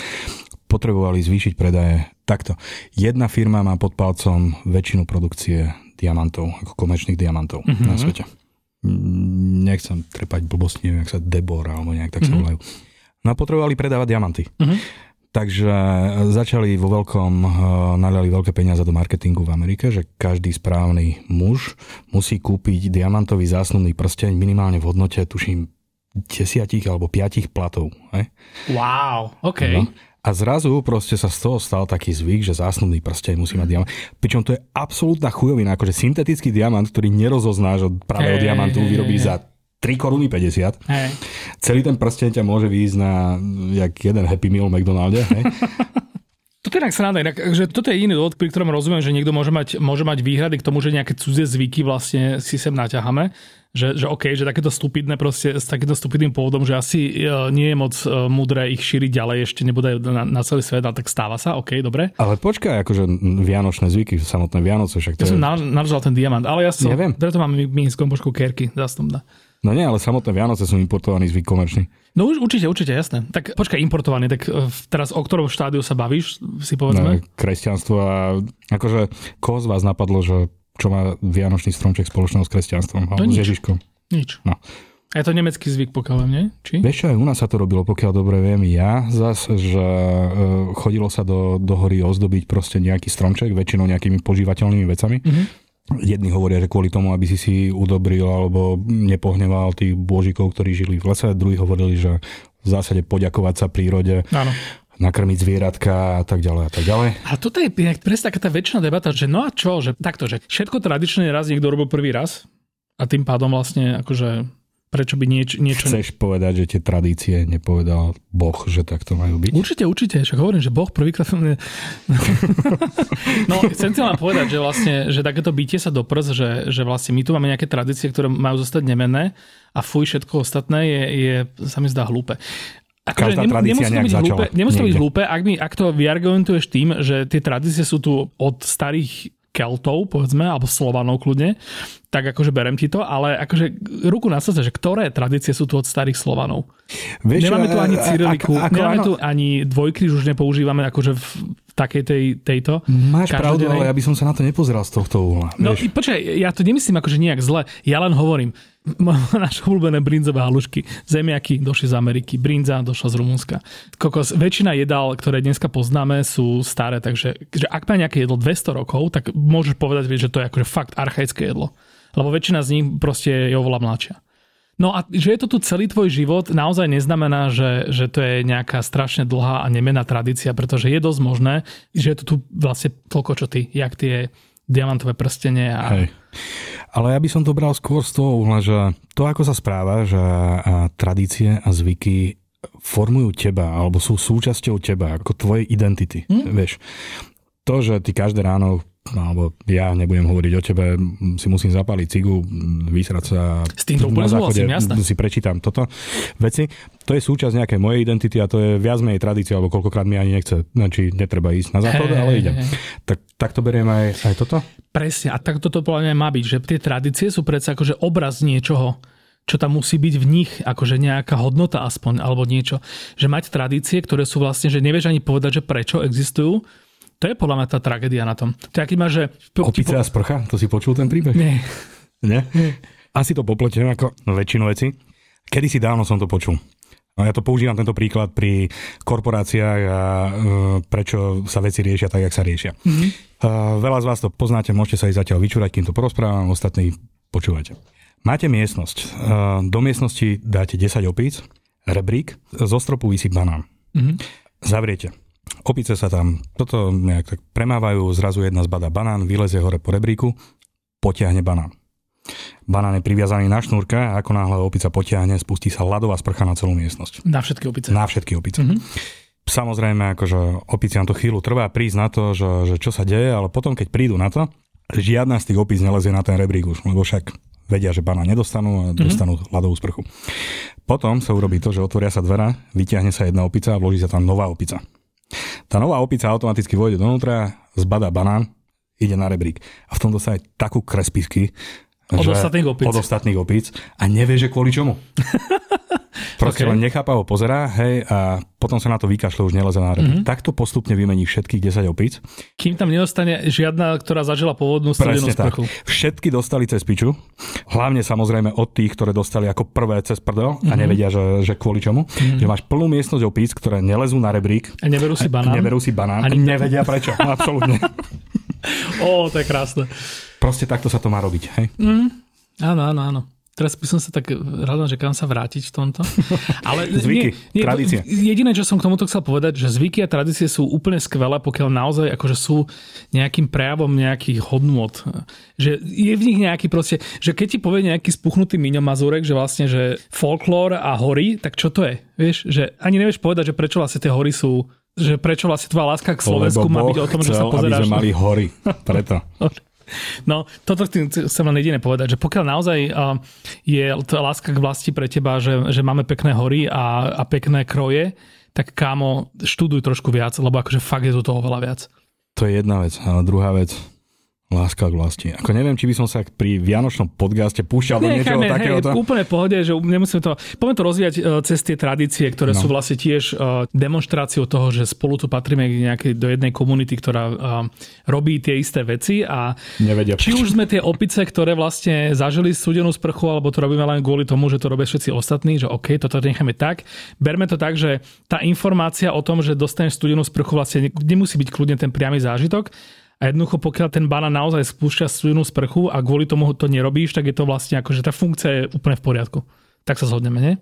potrebovali zvýšiť predaje. Takto. Jedna firma má pod palcom väčšinu produkcie diamantov, ako komerčných diamantov mm-hmm. na svete. Nechcem trepať blbosti, neviem, ak sa Debor alebo nejak tak mm-hmm. sa mhm. volajú. No a potrebovali predávať diamanty. Mm-hmm. Takže začali vo veľkom, eh, naliali veľké peniaze do marketingu v Amerike, že každý správny muž musí kúpiť diamantový zásnubný prsteň minimálne v hodnote, tuším, desiatich alebo piatich platov. He? Wow, OK. No. A zrazu proste sa z toho stal taký zvyk, že zásnubný prsteň musí mať diamant. Pričom to je absolútna chujovina, akože syntetický diamant, ktorý nerozoznáš od pravého hey, diamantu, vyrobí hey. za 3 koruny 50. Hej. Celý ten prsten ťa môže výjsť na jak jeden Happy Meal v McDonalde. Hej. Toto je inak sranda, inak, že toto je iný dôvod, pri ktorom rozumiem, že niekto môže mať, môže mať výhrady k tomu, že nejaké cudzie zvyky vlastne si sem naťahame. Že, že OK, že takéto stupidné proste, s takýmto stupidným pôvodom, že asi uh, nie je moc uh, mudré ich šíriť ďalej, ešte nebude na, na celý svet, ale tak stáva sa, OK, dobre. Ale počkaj, akože vianočné zvyky, samotné Vianoce, však to ja je... som naržal ten diamant, ale ja som, Neviem. preto mám my s kompoškou kerky, zastupná. No nie, ale samotné Vianoce sú importovaní zvyk komerčný. No už určite, určite, jasné. Tak počkaj, importovaný, tak e, teraz o ktorom štádiu sa bavíš, si povedzme? No, kresťanstvo a akože koho z vás napadlo, že čo má Vianočný stromček spoločného s kresťanstvom? No, s Ježiškom? Nič. No. A je to nemecký zvyk, pokiaľ nie? Či? Vieš čo, aj u nás sa to robilo, pokiaľ dobre viem ja, zas, že e, chodilo sa do, do hory ozdobiť proste nejaký stromček, väčšinou nejakými požívateľnými vecami. Mm-hmm Jedni hovoria, že kvôli tomu, aby si si udobril alebo nepohneval tých božikov, ktorí žili v lese, druhí hovorili, že v zásade poďakovať sa prírode. Áno nakrmiť zvieratka a tak ďalej a tak ďalej. A toto je presne taká tá väčšina debata, že no a čo, že takto, že všetko tradične raz niekto robil prvý raz a tým pádom vlastne akože Prečo by nieč, niečo... Chceš povedať, že tie tradície nepovedal Boh, že takto majú byť? Určite, určite. Však hovorím, že Boh prvýkrát... no, chcem si len povedať, že vlastne, že takéto bytie sa do prs, že, že vlastne my tu máme nejaké tradície, ktoré majú zostať nemenné a fuj, všetko ostatné je, je sa mi zdá hlúpe. Akože Každá tradícia nemusí to byť hlúpe, nemusí to byť hlúpe, ak, mi, ak to vyargumentuješ tým, že tie tradície sú tu od starých Keltov, povedzme, alebo Slovanov kľudne, tak akože berem ti to, ale akože ruku na srdce, že ktoré tradície sú tu od starých Slovanov? Vieš, nemáme tu ani cyriliku, ako, ako, nemáme áno. tu ani dvojkríž, už nepoužívame akože v takej tej, tejto. Máš pravdu, ale ja by som sa na to nepozeral z tohto uhla. No počkaj, ja to nemyslím akože nejak zle, ja len hovorím, naše obľúbené brinzové halušky. Zemiaky došli z Ameriky, brinza došla z Rumunska. Kokos, väčšina jedál, ktoré dneska poznáme, sú staré, takže že ak má nejaké jedlo 200 rokov, tak môžeš povedať, že to je akože fakt archaické jedlo. Lebo väčšina z nich proste je oveľa mladšia. No a že je to tu celý tvoj život, naozaj neznamená, že, že to je nejaká strašne dlhá a nemená tradícia, pretože je dosť možné, že je to tu vlastne toľko, čo ty, jak tie diamantové prstenie. A... Hej. Ale ja by som to bral skôr z toho uhla, že to, ako sa správa, že tradície a zvyky formujú teba, alebo sú súčasťou teba, ako tvojej identity. Hmm? Vieš, to, že ty každé ráno No, alebo ja nebudem hovoriť o tebe, si musím zapáliť cigu, vysrať sa S týmto na záchode, si prečítam toto veci. To je súčasť nejakej mojej identity a to je viac menej tradícia, alebo koľkokrát mi ani nechce, či netreba ísť na záchod, hey, ale idem. Hey. Tak, tak to beriem aj, aj toto? Presne, a tak toto podľa mňa má byť, že tie tradície sú predsa akože obraz niečoho, čo tam musí byť v nich, akože nejaká hodnota aspoň, alebo niečo. Že mať tradície, ktoré sú vlastne, že nevieš ani povedať, že prečo existujú, to je podľa mňa tá tragédia na tom. To aký má, že... Opice a sprcha? To si počul ten príbeh? Nie. Nie? Asi to popletiem ako väčšinu veci. Kedy si dávno som to počul. No ja to používam tento príklad pri korporáciách a uh, prečo sa veci riešia tak, jak sa riešia. Mm-hmm. Uh, veľa z vás to poznáte, môžete sa ísť zatiaľ vyčúrať, kým to porozprávam, ostatní počúvate. Máte miestnosť. Uh, do miestnosti dáte 10 opíc, rebrík, zo stropu vysí banán. Mm-hmm. Zavriete. Opice sa tam toto nejak tak premávajú, zrazu jedna zbada banán, vylezie hore po rebríku, potiahne banán. Banán je priviazaný na šnúrke a ako náhle opica potiahne, spustí sa ľadová sprcha na celú miestnosť. Na všetky opice. Na všetky opice. Mm-hmm. Samozrejme, akože opiciam to chvíľu trvá prísť na to, že, že čo sa deje, ale potom, keď prídu na to, žiadna z tých opíc nelezie na ten rebrík už, lebo však vedia, že banán nedostanú a mm-hmm. dostanú ľadovú sprchu. Potom sa urobí to, že otvoria sa dvera, vyťahne sa jedna opica a vloží sa tam nová opica. Tá nová opica automaticky vojde donútra, zbadá banán, ide na rebrík. A v tom dostane takú krespisky, od ostatných opíc. Od ostatných opíc a nevie, že kvôli čomu. Proste okay. len nechápavo pozerá, hej, a potom sa na to vykašle, už neleze na mm-hmm. Takto postupne vymení všetkých 10 opíc. Kým tam nedostane žiadna, ktorá zažila pôvodnú studenú sprchu. Všetky dostali cez piču. Hlavne samozrejme od tých, ktoré dostali ako prvé cez prdel mm-hmm. a mhm. nevedia, že, že kvôli čomu. Mm-hmm. Že máš plnú miestnosť opíc, ktoré nelezú na rebrík. A neberú si banán. A neberú si banán. Ani nevedia prečo. Absolútne. Ó, to je krásne. Proste takto sa to má robiť. Hej? Mm, áno, áno, áno. Teraz by som sa tak radil, že kam sa vrátiť v tomto. Ale Zvyky, nie, nie, tradície. Jediné, čo som k tomuto chcel povedať, že zvyky a tradície sú úplne skvelé, pokiaľ naozaj akože sú nejakým prejavom nejakých hodnôt. Že je v nich nejaký proste, že keď ti povie nejaký spuchnutý Miňo Mazurek, že vlastne, že folklór a hory, tak čo to je? Vieš, že ani nevieš povedať, že prečo vlastne tie hory sú že prečo vlastne tvoja láska k Slovensku Lebo má byť o tom, že sa pozeráš. aby sme mali hory. Preto. No, toto chcem len jediné povedať, že pokiaľ naozaj je tá láska k vlasti pre teba, že, že máme pekné hory a, a pekné kroje, tak kámo, študuj trošku viac, lebo akože fakt je to toho veľa viac. To je jedna vec. A druhá vec, Láska k vlasti. Ako neviem, či by som sa pri Vianočnom podcaste púšťal do niečoho hej, takéhoto. úplne v pohode, že nemusíme to... Poďme to rozvíjať e, cez tie tradície, ktoré no. sú vlastne tiež e, demonstráciou toho, že spolu tu patríme nejakej, do jednej komunity, ktorá e, robí tie isté veci a Nevedia či už sme tie opice, ktoré vlastne zažili studenú sprchu, alebo to robíme len kvôli tomu, že to robia všetci ostatní, že OK, toto necháme tak. Berme to tak, že tá informácia o tom, že dostaneš studenú sprchu vlastne nemusí byť kľudne ten priamy zážitok, a jednoducho, pokiaľ ten banán naozaj spúšťa studenú sprchu a kvôli tomu to nerobíš, tak je to vlastne ako, že tá funkcia je úplne v poriadku. Tak sa zhodneme, nie?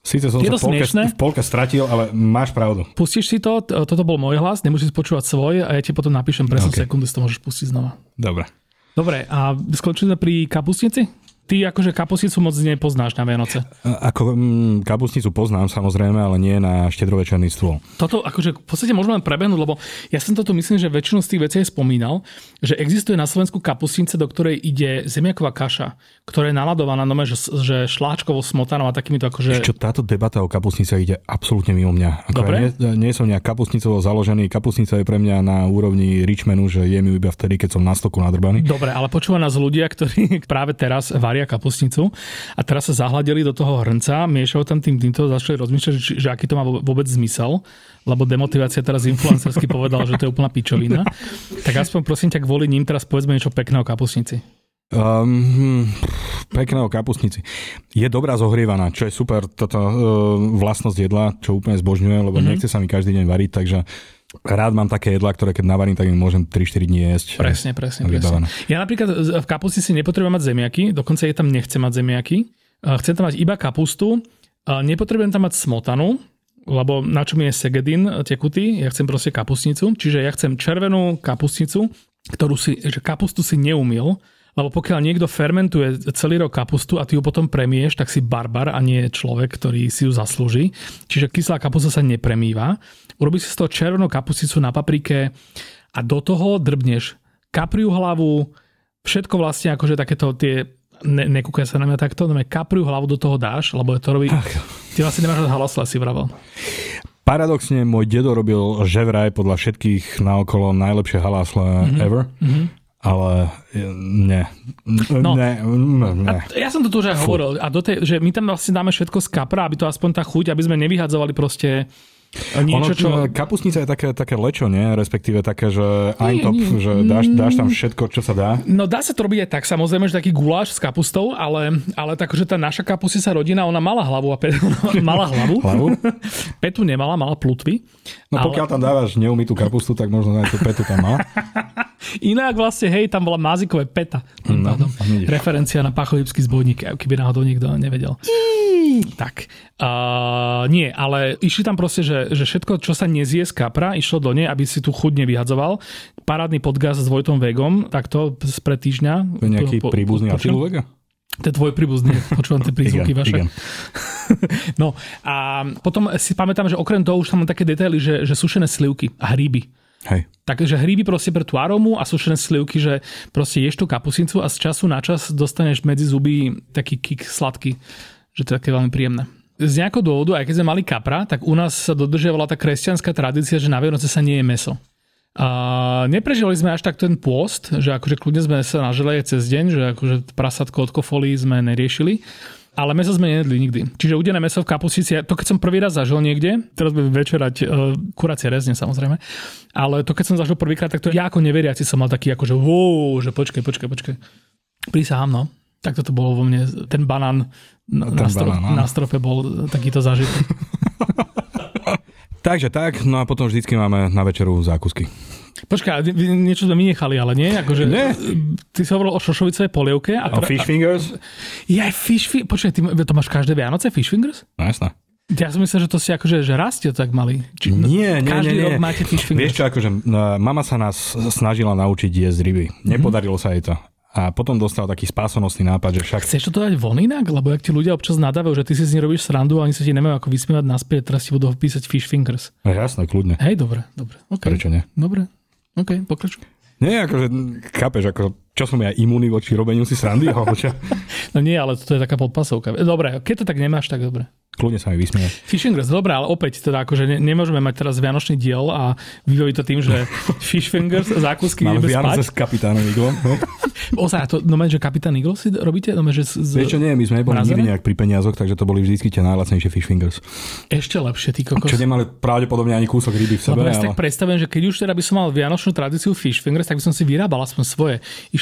Sice som je sa polke, v polke stratil, ale máš pravdu. Pustíš si to, toto bol môj hlas, nemusíš počúvať svoj a ja ti potom napíšem presne okay. sekundy, si to môžeš pustiť znova. Dobre. Dobre, a skončili sme pri kapustnici? Ty akože kapusnicu moc nepoznáš na Vianoce. Ako mm, kapusnicu poznám samozrejme, ale nie na štedrovečerný stôl. Toto akože v podstate môžeme len prebehnúť, lebo ja som toto myslím, že väčšinu z tých vecí spomínal, že existuje na Slovensku kapusnice, do ktorej ide zemiaková kaša, ktorá je naladovaná, no že, že šláčkovo smotanou a takýmito akože... Čo táto debata o kapusnice ide absolútne mimo mňa. Ako Dobre. Ja nie, nie som nejak kapusnicovo založený. Kapusnica je pre mňa na úrovni Richmanu, že jem ju iba vtedy, keď som na stoku nadrbaný. Dobre, ale počúva nás ľudia, ktorí práve teraz varia kapusnicu a teraz sa zahľadili do toho hrnca, miešajú tam tým týmto, začali rozmýšľať, že, že aký to má vôbec zmysel, lebo demotivácia teraz influencersky povedala, že to je úplná pičovina. Tak aspoň prosím ťa kvôli ním teraz povedzme niečo pekné o kapusnici. Um, pekné o kapusnici. Je dobrá zohrievaná, čo je super, táto uh, vlastnosť jedla, čo úplne zbožňuje, lebo mm-hmm. nechce sa mi každý deň variť, takže rád mám také jedlá, ktoré keď navarím, tak im môžem 3-4 dní jesť. Presne, presne, presne. Ja napríklad v kapusnici nepotrebujem mať zemiaky, dokonca je tam nechcem mať zemiaky. Chcem tam mať iba kapustu, nepotrebujem tam mať smotanu, lebo na čo mi je segedin tekutý, ja chcem proste kapustnicu, čiže ja chcem červenú kapustnicu, ktorú si, že kapustu si neumil, lebo pokiaľ niekto fermentuje celý rok kapustu a ty ju potom premieš, tak si barbar a nie človek, ktorý si ju zaslúži. Čiže kyslá kapusta sa nepremýva. Urobíš si z toho červenú kapusticu na paprike a do toho drbneš kapriu hlavu, všetko vlastne akože takéto tie ne, nekúkaj sa na mňa takto, no kapriu hlavu do toho dáš, lebo to robí... Ty vlastne nemáš halosle, si vravel. Paradoxne, môj dedo robil ževraj podľa všetkých naokolo najlepšie halásle mm-hmm. ever. Mm-hmm ale ne. No, ne, ne. A ja som to tu už aj hovoril. A do tej, že my tam vlastne dáme všetko z kapra, aby to aspoň tá chuť, aby sme nevyhadzovali proste Niečo, čo... Kapustnica je také, také lečo, nie? Respektíve také, že eintop, že dáš, dáš tam všetko, čo sa dá. No dá sa to robiť aj tak, samozrejme, že taký guláš s kapustou, ale, ale tak, že tá naša kapustica rodina, ona mala hlavu a petu, mala hlavu. hlavu? petu nemala, mala plutvy. No ale... pokiaľ tam dávaš neumytú kapustu, tak možno aj tú petu tam má. Inak vlastne, hej, tam bola mázikové peta. No, no, Referencia na pacholipský zbojník, keby náhodou niekto nevedel. Tak, uh, nie, ale išli tam proste, že, že všetko, čo sa nezie z kapra, išlo do nej, aby si tu chuť nevyhadzoval. Parádny podcast s Vojtom Vegom, takto spred týždňa. To je nejaký po, príbuzný po, Atilu Vega? To je tvoj príbuzný, počúvam tie prízvuky vaše. no a potom si pamätám, že okrem toho už tam mám také detaily, že, že sušené slivky a hríby. Hej. Takže hríby proste pre tú arómu a sušené slivky, že proste ješ tú kapusnicu a z času na čas dostaneš medzi zuby taký kick sladký že to je také veľmi príjemné. Z nejakého dôvodu, aj keď sme mali kapra, tak u nás sa dodržiavala tá kresťanská tradícia, že na Vianoce sa nie je meso. A neprežili sme až tak ten pôst, že akože kľudne sme sa nažili aj cez deň, že akože prasatko od kofolí sme neriešili. Ale meso sme nejedli nikdy. Čiže udené meso v kapustici, to keď som prvý raz zažil niekde, teraz budem večerať uh, kuracie rezne samozrejme, ale to keď som zažil prvýkrát, tak to ja ako neveriaci som mal taký ako, že wow, že počkaj, počkaj, počkaj. Prísahám, no. Tak toto bolo vo mne, ten banán na, na, strop, banán, na strope bol takýto zážitok. Takže tak, no a potom vždycky máme na večeru zákusky. Počkaj, niečo sme vynechali, ale nie? Akože, nie. Ty si hovoril o šošovicovej polievke. A, tra... fish fingers? Ja aj fish fingers. Počkaj, ty to máš každé Vianoce fish fingers? No jasné. Ja som myslel, že to si akože, že rastie tak mali. Či, nie, nie, každý nie, nie. rok máte fish fingers. Vieš čo, akože mama sa nás snažila naučiť jesť ryby. Nepodarilo mm-hmm. sa jej to. A potom dostal taký spásonosný nápad, že však... Chceš to dať von inak? Lebo ak ti ľudia občas nadávajú, že ty si z robíš srandu a oni sa ti nemajú ako vysmievať naspäť, teraz ti budú písať fish fingers. No jasné, kľudne. Hej, dobre, dobre. Okay. Prečo nie? Dobre, OK, pokračuj. Nie, akože, chápeš, ako, čo som ja imúny voči robeniu si srandy? no nie, ale toto je taká podpasovka. Dobre, keď to tak nemáš, tak dobre. Kľudne sa mi vysmieje. Fishing fingers, dobré, ale opäť teda akože ne, nemôžeme mať teraz vianočný diel a vybaviť to tým, že fish fingers, zákusky Máme Vianoce s kapitánom Iglom. No. Ozaj, to no že kapitán Iglo si robíte? No, že z, Vieš čo, nie, my sme neboli nikdy nejak pri peniazoch, takže to boli vždy tie najlacnejšie fish fingers. Ešte lepšie, ty kokos. Čo nemali pravdepodobne ani kúsok ryby v sebe. Ja ale... tak predstavujem, že keď už teda by som mal vianočnú tradíciu fish fingers, tak by som si vyrábal aspoň svoje.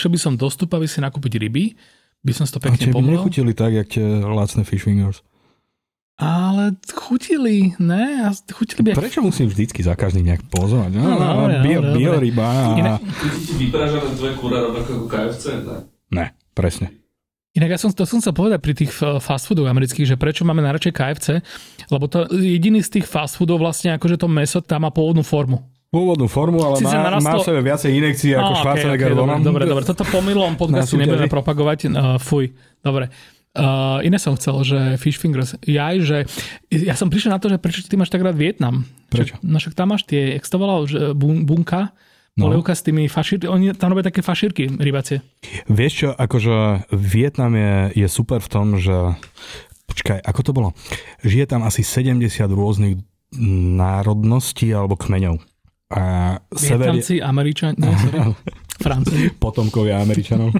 Išiel by som do stupa, si nakúpiť ryby, by som si to pekne pomohol. A nechutili tak, jak tie lacné fish fingers. Ale chutili, ne? Chutili by... Prečo musím vždycky za každým nejak pozvať? No, no, no, bio, bio ryba. A... Inak... Vypražané dve kura rovnako ako KFC, ne? Ne, presne. Inak ja som, to som chcel povedať pri tých fast foodoch amerických, že prečo máme najradšej KFC, lebo to jediný z tých fast foodov vlastne akože to meso tam má pôvodnú formu. Pôvodnú formu, ale má, narastlo... má v sebe viacej inekcií ako oh, Schwarzenegger. Okay, okay, dobre, dobre, dobre, toto pomylom podcastu nebudeme propagovať. Uh, fuj, dobre. Uh, iné som chcel, že Fish Fingers, jaj, že ja som prišiel na to, že prečo ty máš tak rád Vietnam. Prečo? Že, no však tam máš tie, jak to volal, že bun, bunka, no. polievka s tými fašírky, oni tam robia také fašírky rybacie. Vieš čo, akože Vietnam je, je super v tom, že počkaj, ako to bolo? Žije tam asi 70 rôznych národností alebo kmeňov. A Vietnamci, sever... Američani, nie, sorry. Francúzi. Potomkovia Američanov,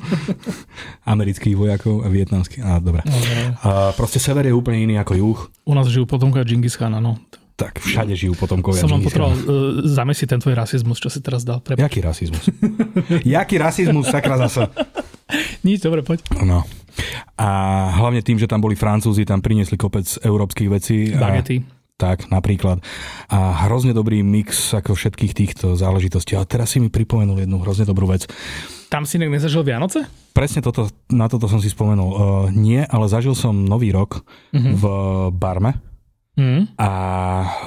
amerických vojakov a vietnamských. Á, dobre. A proste sever je úplne iný ako juh. U nás žijú potomkovia Džingis Khana, no. Tak všade žijú potomkovia Som vám potreboval uh, zamesiť ten tvoj rasizmus, čo si teraz dal. Prepač. Jaký rasizmus? Jaký rasizmus, sakra zase? Nič, dobre, poď. No. A hlavne tým, že tam boli Francúzi, tam priniesli kopec európskych vecí. Bagety. A tak napríklad. A hrozne dobrý mix ako všetkých týchto záležitostí. A teraz si mi pripomenul jednu hrozne dobrú vec. Tam si nezažil Vianoce? Presne toto, na toto som si spomenul. Uh, nie, ale zažil som Nový rok uh-huh. v Barme. Uh-huh. A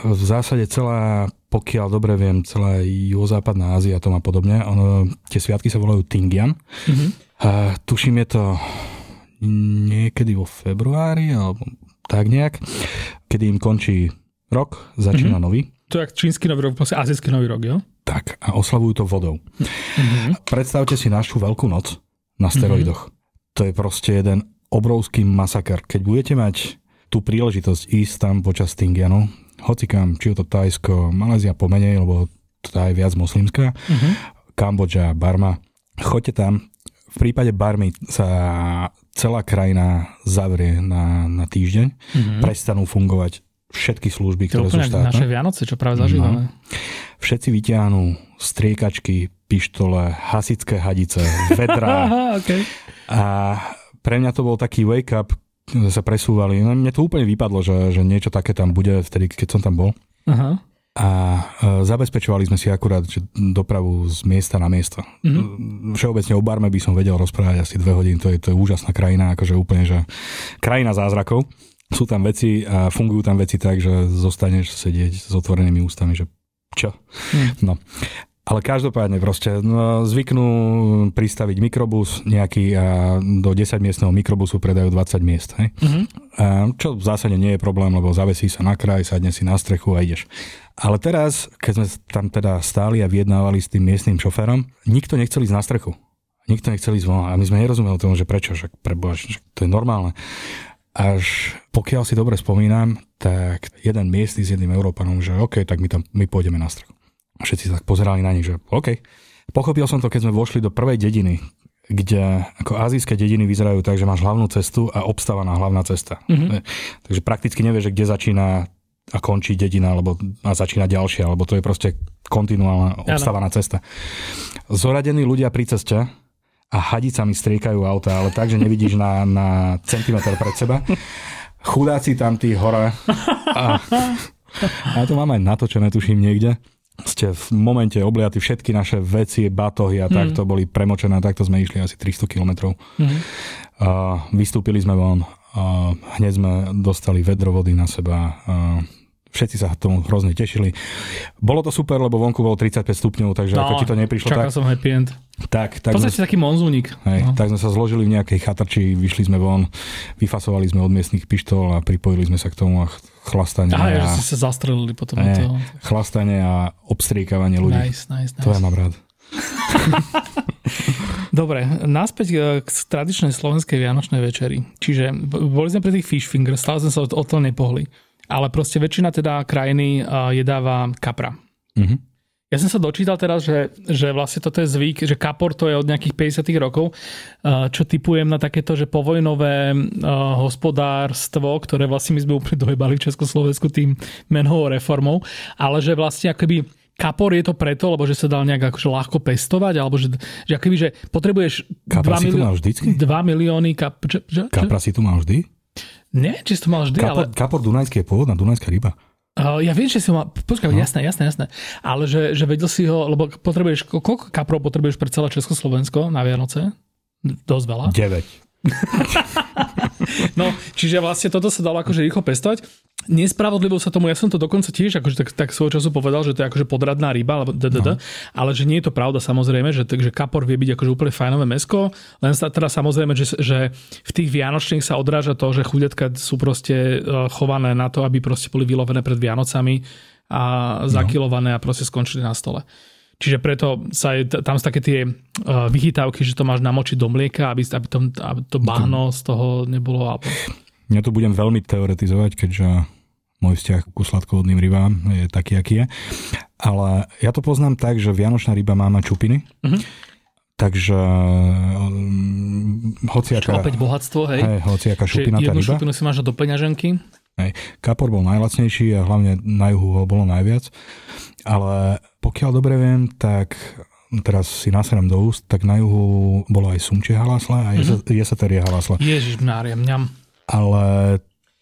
v zásade celá, pokiaľ dobre viem, celá juhozápadná Ázia to má podobne. Ono, tie sviatky sa volajú Tingian. Uh-huh. Uh, tuším, je to niekedy vo februári alebo tak nejak, kedy im končí rok, začína mm-hmm. nový. To je čínsky nový rok, vlastne azijský nový rok, jo? Tak, a oslavujú to vodou. Mm-hmm. Predstavte si našu veľkú noc na steroidoch. Mm-hmm. To je proste jeden obrovský masaker. Keď budete mať tú príležitosť ísť tam počas Tingianu, hocikam, či je to Tajsko, Malézia pomenej, lebo to je viac moslimská, mm-hmm. Kambodža, Barma, choďte tam. V prípade Barmy sa celá krajina zavrie na, na týždeň, mm-hmm. prestanú fungovať všetky služby, ktoré sú štátne. naše Vianoce, čo práve zažívame. No. Všetci vyťahnú striekačky, pištole, hasické hadice, vedra. Aha, okay. A pre mňa to bol taký wake up, sa presúvali. No, mne to úplne vypadlo, že, že niečo také tam bude vtedy, keď som tam bol. Aha a e, zabezpečovali sme si akurát že dopravu z miesta na miesto. Mm-hmm. Všeobecne o Barme by som vedel rozprávať asi dve hodiny, to je, to je úžasná krajina, akože úplne, že krajina zázrakov. Sú tam veci a fungujú tam veci tak, že zostaneš sedieť s otvorenými ústami, že čo? Mm. No. Ale každopádne proste no, zvyknú pristaviť mikrobus nejaký a do 10 miestneho mikrobusu predajú 20 miest. Hej? Mm-hmm. A čo v zásade nie je problém, lebo zavesí sa na kraj, sadne si na strechu a ideš. Ale teraz, keď sme tam teda stáli a vyjednávali s tým miestnym šoférom, nikto nechcel ísť na strechu. Nikto nechcel ísť von. A my sme nerozumeli tomu, že prečo, že preboha, že to je normálne. Až pokiaľ si dobre spomínam, tak jeden miestny s jedným Európanom, že OK, tak my tam my pôjdeme na strechu. Všetci sa tak pozerali na nich, že OK. Pochopil som to, keď sme vošli do prvej dediny, kde ako azijské dediny vyzerajú tak, že máš hlavnú cestu a obstávaná hlavná cesta. Mm-hmm. Takže prakticky nevieš, kde začína a končí dedina, alebo a začína ďalšia, alebo to je proste kontinuálna obstávaná cesta. Zoradení ľudia pri ceste a hadicami striekajú auta, ale tak, že nevidíš na, na centimetr pred seba. Chudáci tam tí hore. A, a to mám aj natočené, tuším, niekde ste v momente obliati všetky naše veci, batohy a tak, mm. to boli premočené, takto sme išli asi 300 kilometrov. Mm. Uh, vystúpili sme von, uh, hneď sme dostali vedro vody na seba, uh, všetci sa tomu hrozne tešili. Bolo to super, lebo vonku bolo 35 stupňov, takže no, ako ti to neprišlo čakal tak... som happy end. Tak, tak podstate taký monzúnik. Hej, no. Tak sme sa zložili v nejakej chatrči, vyšli sme von, vyfasovali sme od miestnych pištol a pripojili sme sa k tomu a chlastanie. Aha, a, že ste sa zastrelili potom. Ne, toho. Chlastanie a obstriekavanie ľudí. Nice, nice, nice. To ja mám rád. Dobre, naspäť e, k tradičnej slovenskej vianočnej večeri. Čiže boli sme pri tých fish fingers, stále sme sa od toho nepohli ale proste väčšina teda krajiny jedáva kapra. Mm-hmm. Ja som sa dočítal teraz, že, že vlastne toto je zvyk, že kapor to je od nejakých 50 rokov, čo typujem na takéto, že povojnové hospodárstvo, ktoré vlastne my sme úplne dojebali v Československu tým menovou reformou, ale že vlastne akoby kapor je to preto, lebo že sa dal nejak akože ľahko pestovať, alebo že, že akoby, že potrebuješ Kapra 2, milió- 2 milióny kap- že, že, Kapra si tu mal vždy? Nie, či si to mal vždy, kapor, ale... Kapor Dunajský je pôvodná Dunajská ryba. Uh, ja viem, že si ho mal... Počkaj, no. jasné, jasné, jasné. Ale že, že vedel si ho, lebo potrebuješ... Koľko kaprov potrebuješ pre celé Československo na Vianoce? Dosť veľa. 9. no, čiže vlastne toto sa dalo akože rýchlo pestovať. Nespravodlivo sa tomu, ja som to dokonca tiež akože tak, tak svojho času povedal, že to je akože podradná ryba, alebo no. ale že nie je to pravda samozrejme, že, že kapor vie byť akože úplne fajnové mesko, len sa teda samozrejme, že, že v tých vianočných sa odráža to, že chudetka sú proste e, chované na to, aby proste boli vylovené pred Vianocami a no. zakilované a proste skončili na stole. Čiže preto sa je, tam sú také tie uh, vychytávky, že to máš namočiť do mlieka, aby, aby, to, aby to bahno z toho nebolo. Alebo... Ja tu budem veľmi teoretizovať, keďže môj vzťah ku sladkovodným rybám je taký, aký je. Ale ja to poznám tak, že vianočná ryba má mať čupiny. Uh-huh. Takže um, hociaká... Opäť bohatstvo, hej? hej hociaká šupina jednu ryba. šupinu si máš do peňaženky. Hej. Kapor bol najlacnejší a hlavne na juhu ho bolo najviac. Ale pokiaľ dobre viem, tak teraz si naserem do úst, tak na juhu bolo aj sumčie halasle a mm-hmm. jeseterie halasle. Ježiš, mňam. Ale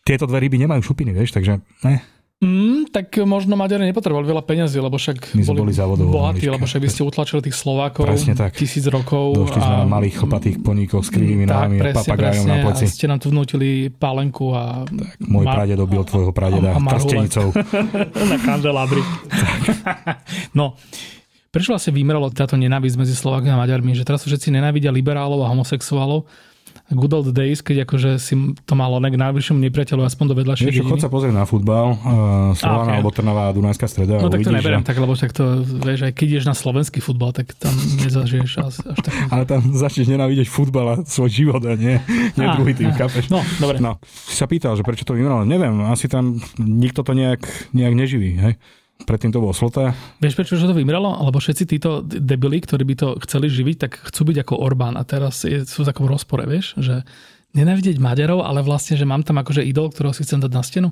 tieto dve ryby nemajú šupiny, vieš, takže ne. Mm, tak možno Maďari nepotrebovali veľa peňazí, lebo však My boli, boli bohatí, lebo však by ste utlačili tých Slovákov presne tak. tisíc rokov. Došli sme na malých chlpatých poníkoch s krivými nohami a papagájom na pleci. A ste nám tu vnútili pálenku a... Tak, môj Mar- praded dobil tvojho pradeda krstenicou. na kandelabri. no, prečo vlastne vymeralo táto nenávisť medzi Slovákmi a Maďarmi? Že teraz všetci nenávidia liberálov a homosexuálov good old days, keď akože si to malo nek najbližšiemu nepriateľu aspoň do vedľašej Vieš, chod sa pozrieť na futbal, uh, Slovana okay. alebo Trnava a Dunajská streda. No tak to neberiem že... tak, lebo tak to, vieš, aj keď ideš na slovenský futbal, tak tam nezažiješ až, až tak. Ale tam začneš nenávidieť futbal a svoj život a nie, nie druhý tým, kapeš? No, dobre. No, si sa pýtal, že prečo to vymralo. Neviem, asi tam nikto to nejak, nejak neživí, hej? Predtým to bolo sloté. Vieš, prečo to vymrelo? Lebo všetci títo debili, ktorí by to chceli živiť, tak chcú byť ako Orbán. A teraz je, sú v takom rozpore, vieš, že nenávidieť Maďarov, ale vlastne, že mám tam akože idol, ktorého si chcem dať na stenu.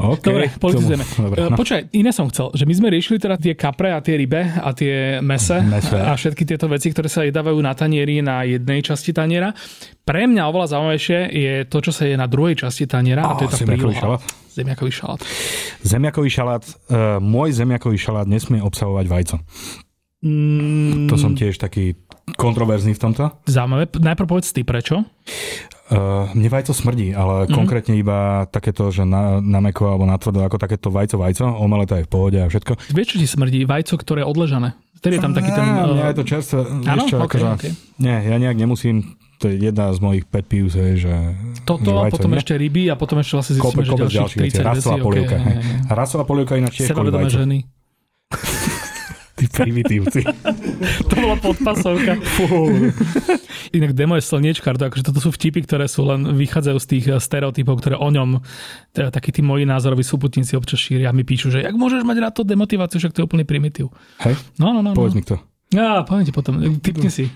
Okay, Dobre, politizujeme. Dobre, no. Počkaj, iné som chcel, že my sme riešili teda tie kapre a tie rybe a tie mese, mese. a všetky tieto veci, ktoré sa jedávajú na tanieri na jednej časti taniera. Pre mňa oveľa zaujímavejšie je to, čo sa je na druhej časti taniera oh, a to je tá príloha. Zemiakový šalát. Zemiakový šalát. Uh, môj zemiakový šalát nesmie obsahovať vajco. Mm. To som tiež taký kontroverzný v tomto. Zaujímavé. Najprv povedz ty, prečo? Uh, mne vajco smrdí, ale mm. konkrétne iba takéto, že na, na meko alebo na tvrdo, ako takéto vajco, vajco, omeleta je v pohode a všetko. Vieš, čo ti smrdí? Vajco, ktoré je odležané. Vtedy je tam taký ten... Uh... Nie, je to čerstvé. Áno? Okay, akože, okay. Nie, ja nejak nemusím to je jedna z mojich pet peeves, je, že... Toto, a potom nie? ešte ryby a potom ešte vlastne zistíme, Kope, že ďalších 30 Rasová polievka. Okay, Rasová polievka ináč tiež kvôli ženy. Tí primitívci. to bola podpasovka. Inak demo je slniečkar, to akože toto sú vtipy, ktoré sú len vychádzajú z tých eh, stereotypov, ktoré o ňom teda takí tí moji názoroví súputníci občas šíria a mi píšu, že jak môžeš mať na to demotiváciu, však to je úplný primitív. Hej? No, no, no. Povedz no. mi kto. Ja, poviem ti potom. Typni si.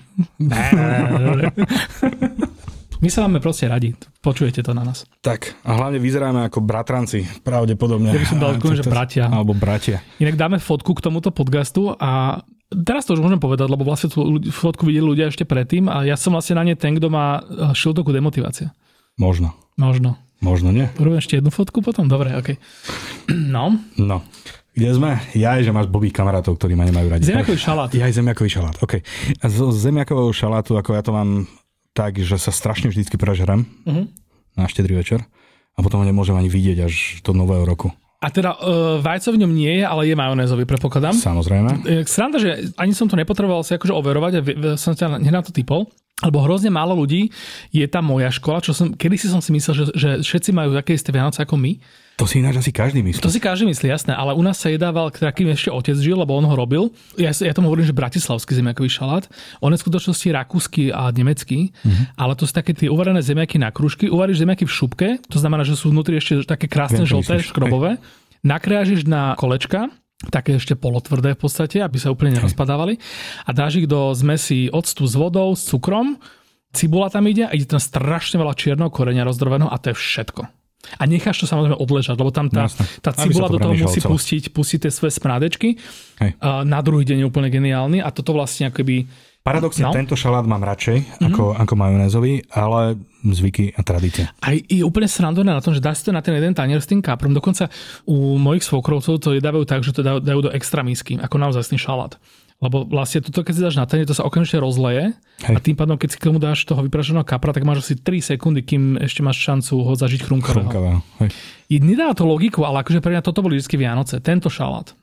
My sa máme proste radi. Počujete to na nás. Tak, a hlavne vyzeráme ako bratranci, pravdepodobne. Ja by som dal že bratia. Alebo bratia. Inak dáme fotku k tomuto podcastu a teraz to už môžem povedať, lebo vlastne tú fotku videli ľudia ešte predtým a ja som vlastne na ne ten, kto má eh, šiltoku demotivácia. Možno. Možno. Možno nie. Urobím ešte jednu fotku potom? Dobre, ok. No. No. Kde sme? Ja, že máš blbých kamarátov, ktorí ma nemajú radi. Zemiakový šalát. Ja aj zemiakový šalát, OK. A z zemiakového šalátu, ako ja to mám tak, že sa strašne vždycky prežerem uh-huh. na štedrý večer a potom ho nemôžem ani vidieť až do nového roku. A teda uh, vajco v ňom nie je, ale je majonézový, predpokladám. Samozrejme. Sranda, že ani som to nepotreboval si akože overovať a som ťa hneď na to typol. Lebo hrozne málo ľudí je tá moja škola, čo som, kedy si som si myslel, že, že všetci majú také isté Vianoce ako my. To si ináč asi každý myslí. To si každý myslí, jasné, ale u nás sa jedával, takým ešte otec žil, lebo on ho robil. Ja, ja tomu hovorím, že bratislavský zemiakový šalát. On je v skutočnosti rakúsky a nemecký, mm-hmm. ale to sú také tie uvarené zemiaky na kružky. Uvaríš zemiaky v šupke, to znamená, že sú vnútri ešte také krásne Viem, žlté, škrobové. Nakrážiš na kolečka, také ešte polotvrdé v podstate, aby sa úplne nerozpadávali. A dáš ich do zmesi octu s vodou, s cukrom, cibula tam ide a ide tam strašne veľa čierneho korenia rozdrobeného a to je všetko. A necháš to samozrejme odležať, lebo tam tá, tá cibula do toho musí pustiť, pustiť tie svoje smrádečky. Hej. Na druhý deň je úplne geniálny a toto vlastne akoby Paradoxne, no. tento šalát mám radšej mm-hmm. ako, ako majonézový, ale zvyky a tradície. A je úplne srandovné na tom, že dáš si to na ten jeden tanier s tým kaprom. Dokonca u mojich svokrovcov to jedávajú tak, že to dajú do extra misky, ako naozaj šalát. Lebo vlastne toto, keď si dáš na tenie, to sa okamžite rozleje Hej. a tým pádom, keď si k tomu dáš toho vypraženého kapra, tak máš asi 3 sekundy, kým ešte máš šancu ho zažiť chrumkavého. Chrumkavého. Hej. Nedá to logiku, ale akože pre mňa toto boli vždy Vianoce, tento šalát.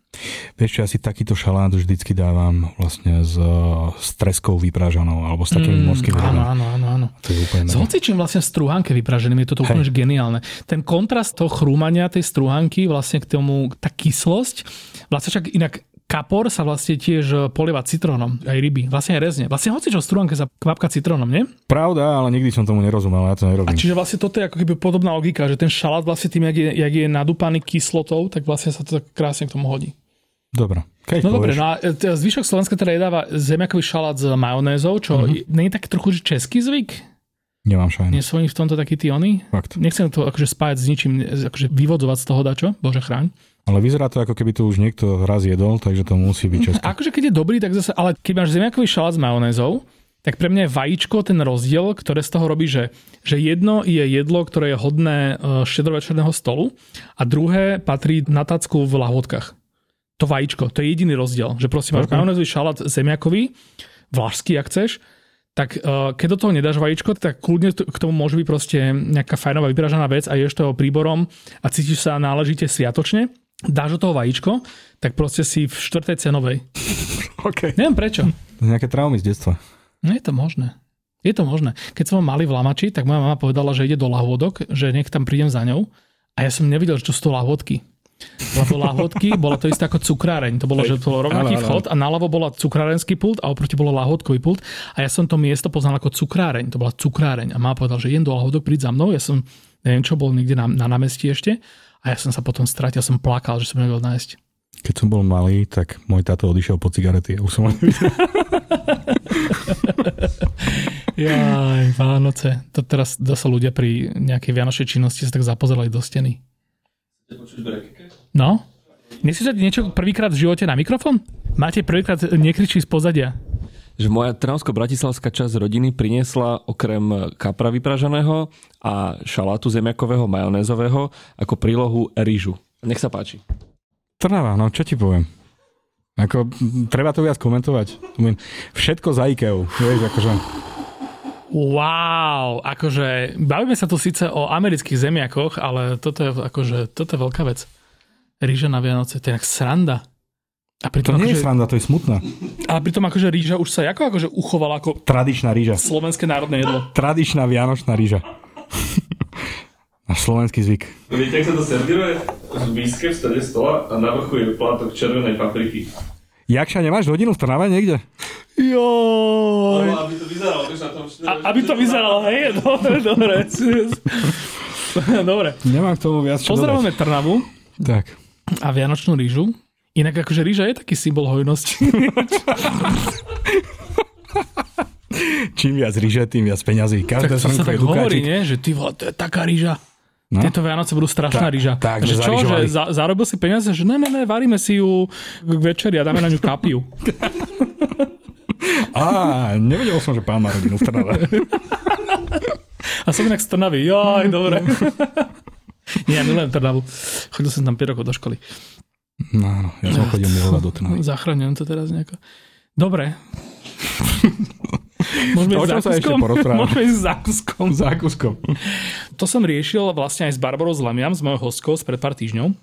Vieš čo, asi takýto šalát vždycky dávam vlastne s, s treskou vypražanou alebo s takými mm, morskými Áno, áno, áno. áno. To je úplne s hocičím vlastne strúhanke vypraženým je toto úplne geniálne. Ten kontrast toho chrúmania tej strúhanky vlastne k tomu, tá kyslosť, vlastne však inak kapor sa vlastne tiež polieva citrónom, aj ryby, vlastne aj rezne. Vlastne hoci čo strúhanke sa kvapka citrónom, nie? Pravda, ale nikdy som tomu nerozumel, ja to nerobím. A čiže vlastne toto je ako keby podobná logika, že ten šalát vlastne tým, jak je, jak je nadúpaný kyslotou, tak vlastne sa to tak krásne k tomu hodí. Dobre. Keď no dobre, no a e, zvyšok Slovenska teda jedáva zemiakový šalát s majonézou, čo uh-huh. nie je tak trochu český zvyk? Nemám šajnu. Nie sú oni v tomto takí tí oni? Fakt. Nechcem to akože spájať s ničím, akože vyvodzovať z toho dačo, bože chráň. Ale vyzerá to, ako keby to už niekto raz jedol, takže to musí byť české. Akože keď je dobrý, tak zase, ale keď máš zemiakový šalát s majonézou, tak pre mňa je vajíčko ten rozdiel, ktoré z toho robí, že, že jedno je jedlo, ktoré je hodné e, štedrovečerného stolu a druhé patrí na tacku v lahôdkach to vajíčko. To je jediný rozdiel. Že prosím, máš okay. majonézový šalát zemiakový, vlašský, ak chceš, tak uh, keď do toho nedáš vajíčko, tak kľudne k tomu môže byť proste nejaká fajnová vypražaná vec a ješ toho príborom a cítiš sa náležite sviatočne, dáš do toho vajíčko, tak proste si v štvrtej cenovej. Okay. Neviem prečo. Nejaké traumy z detstva. No je to možné. Je to možné. Keď som mali v Lamači, tak moja mama povedala, že ide do lahôdok, že nech tam prídem za ňou. A ja som nevidel, že to sú to lahôdky. Lebo lahodky, bolo to isté ako cukráreň. To bolo, že to bol rovnaký vchod a naľavo bola cukrárenský pult a oproti bolo lahodkový pult. A ja som to miesto poznal ako cukráreň. To bola cukráreň. A má povedal, že jen do lahodok, príď za mnou. Ja som, neviem čo, bol niekde na, na námestí ešte. A ja som sa potom stratil, som plakal, že som nevedel nájsť. Keď som bol malý, tak môj táto odišiel po cigarety a už som Jaj, Vánoce. To teraz zase ľudia pri nejakej vianočnej činnosti sa tak zapozerali do steny. No? Nechceš niečo prvýkrát v živote na mikrofón? Máte prvýkrát nekričí z pozadia. Že moja trnavsko-bratislavská časť rodiny priniesla okrem kapra vypražaného a šalátu zemiakového majonézového ako prílohu rýžu. Nech sa páči. Trnava, no čo ti poviem? Ako, treba to viac komentovať. Všetko za IKEA, vieš, akože... Wow, akože bavíme sa tu síce o amerických zemiakoch, ale toto je akože, toto je veľká vec. Ríža na Vianoce, to je jak sranda. A pritom to nie akože, je sranda, to je smutné. Ale pritom akože ríža už sa ako akože uchovala ako... Tradičná ríža. Slovenské národné jedlo. Tradičná vianočná ríža. Náš slovenský zvyk. Viete, ak sa to servíruje v míske v strede stola a na vrchu je plátok červenej papriky. Jakša, nemáš rodinu v Trnave niekde? Joj. No, aby to vyzeralo, vieš, na tom... A, aby to vyzeralo, hej, dobre, dobre. dobre. Nemám k tomu viac čo Pozdravujeme Trnavu. Tak. A Vianočnú rýžu. Inak akože rýža je taký symbol hojnosti. Čím viac rýže, tým viac peňazí. Každé tak to sa tak hovorí, nie? že ty vole, to je taká rýža. No? Tieto Vianoce budú strašná Ta, rýža. Tak, že čo, že za, zarobil si peniaze? Že ne, ne, ne, varíme si ju k večeri a dáme na ňu kapiu. Á, nevedel som, že pán má rodinu v Trnave. A som inak z Trnavy. Joj, dobre. Nie, ja milujem Trnavu. Chodil som tam 5 rokov do školy. No, no ja som chodil milovať do Trnavy. Zachraňujem to teraz nejako. Dobre. Môžeme ísť ešte Môžeme ísť zákuskom. Zákuskom. To som riešil vlastne aj s Barbarou Zlamiam, s mojou hostkou pred pár týždňov,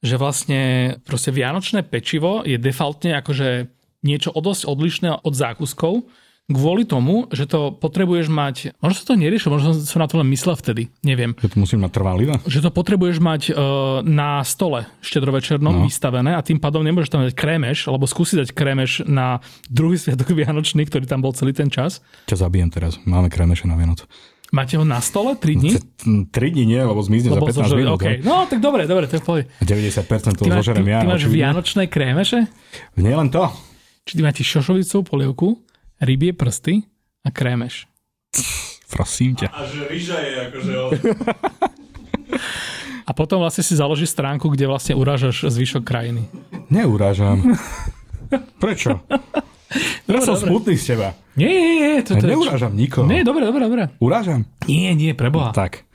že vlastne proste vianočné pečivo je defaultne akože niečo o dosť odlišné od zákuskov, kvôli tomu, že to potrebuješ mať, možno sa to neriešil, možno som na to len myslel vtedy, neviem. Že to musím mať trvalý? Že to potrebuješ mať uh, na stole štedrovečernom no. vystavené a tým pádom nemôžeš tam dať krémeš, alebo skúsiť dať krémeš na druhý sviatok Vianočný, ktorý tam bol celý ten čas. Ťa zabijem teraz, máme krémeše na Vianoc. Máte ho na stole 3 dní? 3 dní nie, lebo zmizne lebo za 15 zožer, minút. Okay. No, tak dobre, dobre, to je v 90% toho zožerem ja. Ty máš vianočné krémeše? Nie len to. Či ty máte šošovicovú polievku, rybie prsty a krémeš. Prosím ťa. A, a že ryža je akože... A potom vlastne si založíš stránku, kde vlastne urážaš zvyšok krajiny. Neurážam. Prečo? Ja som dobre. smutný z teba. Nie, nie, nie. To, to neurážam nikoho. Nie, dobre, dobre, dobre. Urážam? Nie, nie, preboha. No, tak.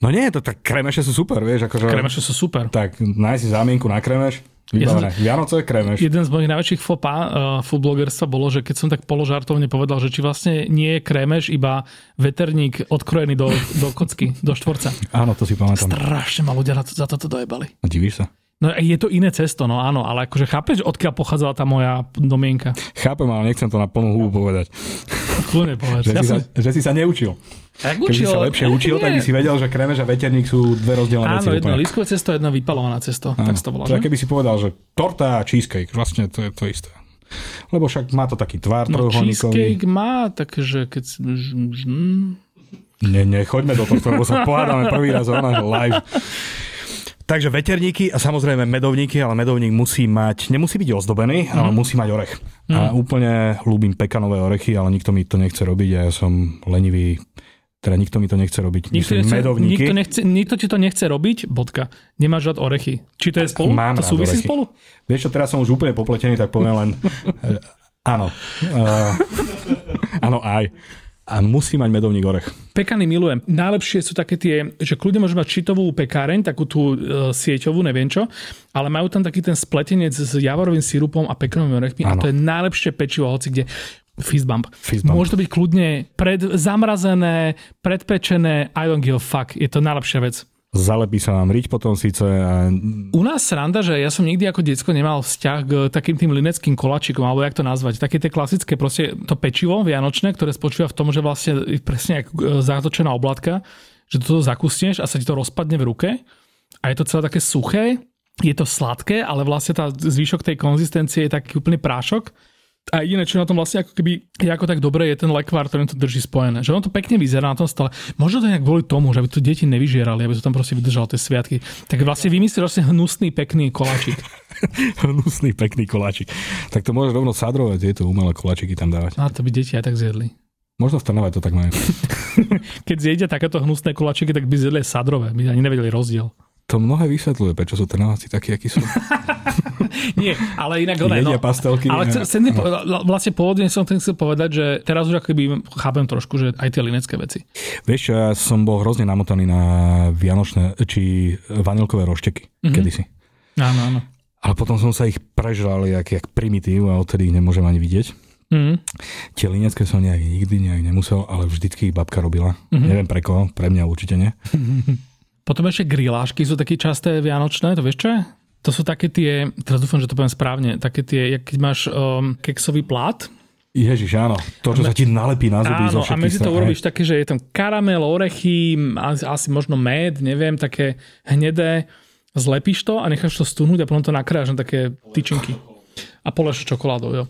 No nie, to tak kremeše sú super, vieš. Akože, kremeše sú super. Tak nájsť si zámienku na kremeš. Vybavené. Ja Vianoce, krémeš. Jeden z mojich najväčších fopa uh, foodblogerstva bolo, že keď som tak položartovne povedal, že či vlastne nie je krémeš, iba veterník odkrojený do, do kocky, do štvorca. Áno, to si pamätám. Strašne ma ľudia za toto dojebali. A divíš sa? No je to iné cesto, no áno, ale akože chápeš, odkiaľ pochádzala tá moja domienka? Chápem, ale nechcem to na plnú hubu povedať. Kľudne povedať. Že, Ja si som, sa, že si sa neučil. Tak Keby si sa lepšie učil, tak by si vedel, že krémež a veterník sú dve rozdielne veci. Áno, jedno lískové cesto, jedno vypalovaná cesto. Áno. Tak to je, že? keby si povedal, že torta a cheesecake, vlastne to je to isté. Lebo však má to taký tvár No, cheesecake má, takže keď... ž- Nie, nie, choďme do tohto, lebo sa pohádame prvý raz o náš live. Takže veterníky a samozrejme medovníky, ale medovník musí mať, nemusí byť ozdobený, mm. ale musí mať orech. Mm. A úplne ľúbim pekanové orechy, ale nikto mi to nechce robiť a ja som lenivý, teda nikto mi to nechce robiť. Nikto, Myslím, nechce, medovníky. nikto, nechce, nikto ti to nechce robiť, bodka. Nemáš rád orechy. Či to je spolu? Mám to súvisí orechy. spolu? Vieš čo, teraz som už úplne popletený, tak poviem len áno. Uh, áno, aj. A musí mať medovník orech. Pekany milujem. Najlepšie sú také tie, že kľudne môžeš mať šitovú pekáreň, takú tú e, sieťovú, neviem čo, ale majú tam taký ten spletenec s javorovým sirupom a pekanovými orechmi a Áno. to je najlepšie pečivo, hoci kde. Fist bump. Fist bump. Môže to byť kľudne pred, zamrazené, predpečené, I don't give a fuck. Je to najlepšia vec. Zalepí sa vám riť potom síce a U nás sranda, že ja som nikdy ako decko nemal vzťah k takým tým lineckým koláčikom, alebo jak to nazvať. Také tie klasické, proste to pečivo vianočné, ktoré spočíva v tom, že vlastne je presne ako zatočená oblátka, že to zakusneš a sa ti to rozpadne v ruke a je to celé také suché, je to sladké, ale vlastne tá zvyšok tej konzistencie je taký úplný prášok. A jediné, čo na tom vlastne ako keby je ako tak dobre, je ten lekvár, ktorým to drží spojené. Že ono to pekne vyzerá na tom stole. Možno to nejak kvôli tomu, že aby to deti nevyžierali, aby to tam proste vydržalo tie sviatky. Tak vlastne vymyslíš vlastne hnusný, pekný koláčik. hnusný, pekný koláčik. Tak to môže rovno sadrovať tieto umelé koláčiky tam dávať. A to by deti aj tak zjedli. Možno v Trnave to tak majú. Keď zjedia takéto hnusné koláčiky, tak by zjedli sadrové. My ani nevedeli rozdiel. To mnohé vysvetľuje, prečo sú Trnaváci takí, akí sú. Nie, ale inak... ono- Jedia pastelky. Ale chcem, chcem po, vlastne pôvodne som tým chcel povedať, že teraz už akoby chápem trošku, že aj tie linecké veci. Vieš ja som bol hrozne namotaný na vianočné, či vanilkové rošteky mm-hmm. kedysi. Áno, áno. Ale potom som sa ich prežral jak, jak primitív a odtedy ich nemôžem ani vidieť. Mm. Tie linecké som nejak nikdy nejak nemusel, ale vždycky ich babka robila. Mm-hmm. Neviem pre koho, pre mňa určite nie. Potom ešte grilášky sú také časté vianočné, to vieš čo je? To sú také tie, teraz dúfam, že to poviem správne, také tie, jak keď máš um, keksový plát, Ježiš, áno. To, čo sa ti nalepí na zuby zo Áno, a všetkých medzi to urobíš také, že je tam karamel, orechy, asi, možno med, neviem, také hnedé. Zlepíš to a necháš to stunúť a potom to nakráš na také tyčinky. A poleš čokoládou, jo.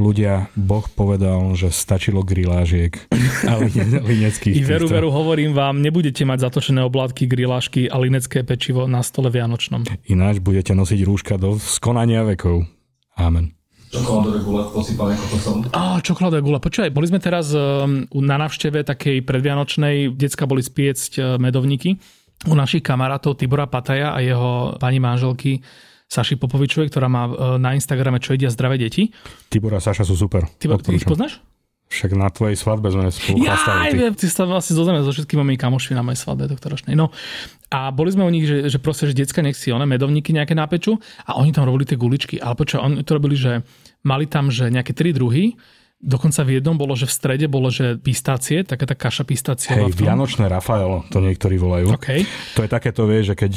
Ľudia, Boh povedal, že stačilo grilážiek a line- lineckých. I veru, týchto. veru, hovorím vám, nebudete mať zatočené oblátky, grilášky a linecké pečivo na stole vianočnom. Ináč budete nosiť rúška do skonania vekov. Amen. Čokoládové gule posypané kokosom. Á, čokoládové gula. Počúvaj, boli sme teraz um, na návšteve takej predvianočnej, decka boli spiecť uh, medovníky u našich kamarátov Tibora Pataja a jeho pani manželky Saši Popovičovej, ktorá má uh, na Instagrame Čo jedia zdravé deti. Tibor a Saša sú super. Ty, ty ich poznáš? Však na tvojej svadbe sme spolu ty. Sa vlastne zozname so všetkými mojimi kamošmi na mojej svadbe doktoročnej. No a boli sme u nich, že, že proste, že decka nech si one medovníky nejaké nápeču a oni tam robili tie guličky. Ale počkaj, oni to robili, že mali tam, že nejaké tri druhy, Dokonca v jednom bolo, že v strede bolo, že pistácie, taká tá kaša pistáciová. Hej. Vianočné Rafaelo, to niektorí volajú. OK. To je takéto, vieš, že keď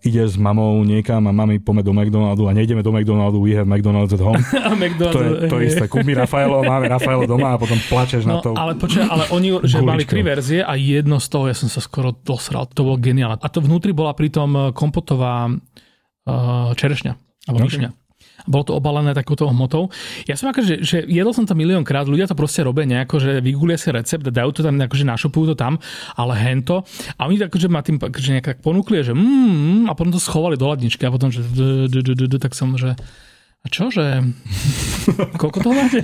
ideš s mamou niekam a mami pome do McDonaldu a nejdeme do McDonaldu, we have McDonald's at home. A McDonald's, To je to hej. isté. Kúpi Rafaelo, máme Rafaelo doma a potom plačeš na No, to. ale počkaj, ale oni že mali tri verzie a jedno z toho, ja som sa skoro dosral, to bolo geniálne. A to vnútri bola pritom kompotová uh, čerešňa, alebo Ok. višňa. Bolo to obalené takouto hmotou. Ja som akože, že jedol som to miliónkrát, ľudia to proste robia nejako, že vygulia si recept dajú to tam, akože našopujú to tam, ale hento. A oni akože ma tým akože nejak tak ponúkli, že mm, a potom to schovali do ladničky a potom, že tak som, že a čo, že koľko toho máte?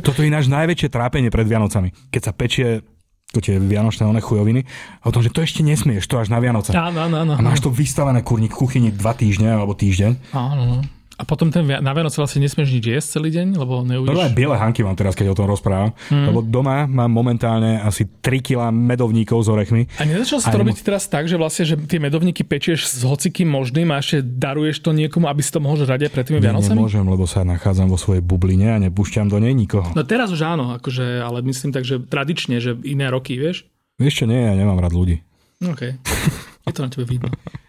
Toto je ináč najväčšie trápenie pred Vianocami. Keď sa pečie to tie vianočné one chujoviny, o tom, že to ešte nesmieš, to až na Vianoce. Áno, áno, áno. A máš to vystavené kurník v kuchyni dva týždne alebo týždeň. Áno, no. A potom ten, na Vianoce vlastne nesmieš nič jesť celý deň, lebo. No aj biele hanky mám teraz, keď o tom rozprávam. Hmm. Lebo doma mám momentálne asi 3 kg medovníkov s orechmi. A nezačal si to robiť teraz tak, že vlastne, že tie medovníky pečieš s hocikým možným a ešte daruješ to niekomu, aby si to mohol žrať pred tými Vianocami? Nemôžem, lebo sa nachádzam vo svojej bubline a nepúšťam do nej nikoho. No teraz už áno, akože, ale myslím tak, že tradične, že iné roky, vieš? Čo, nie, ja nemám rád ľudí. OK. Je to na tebe vidno.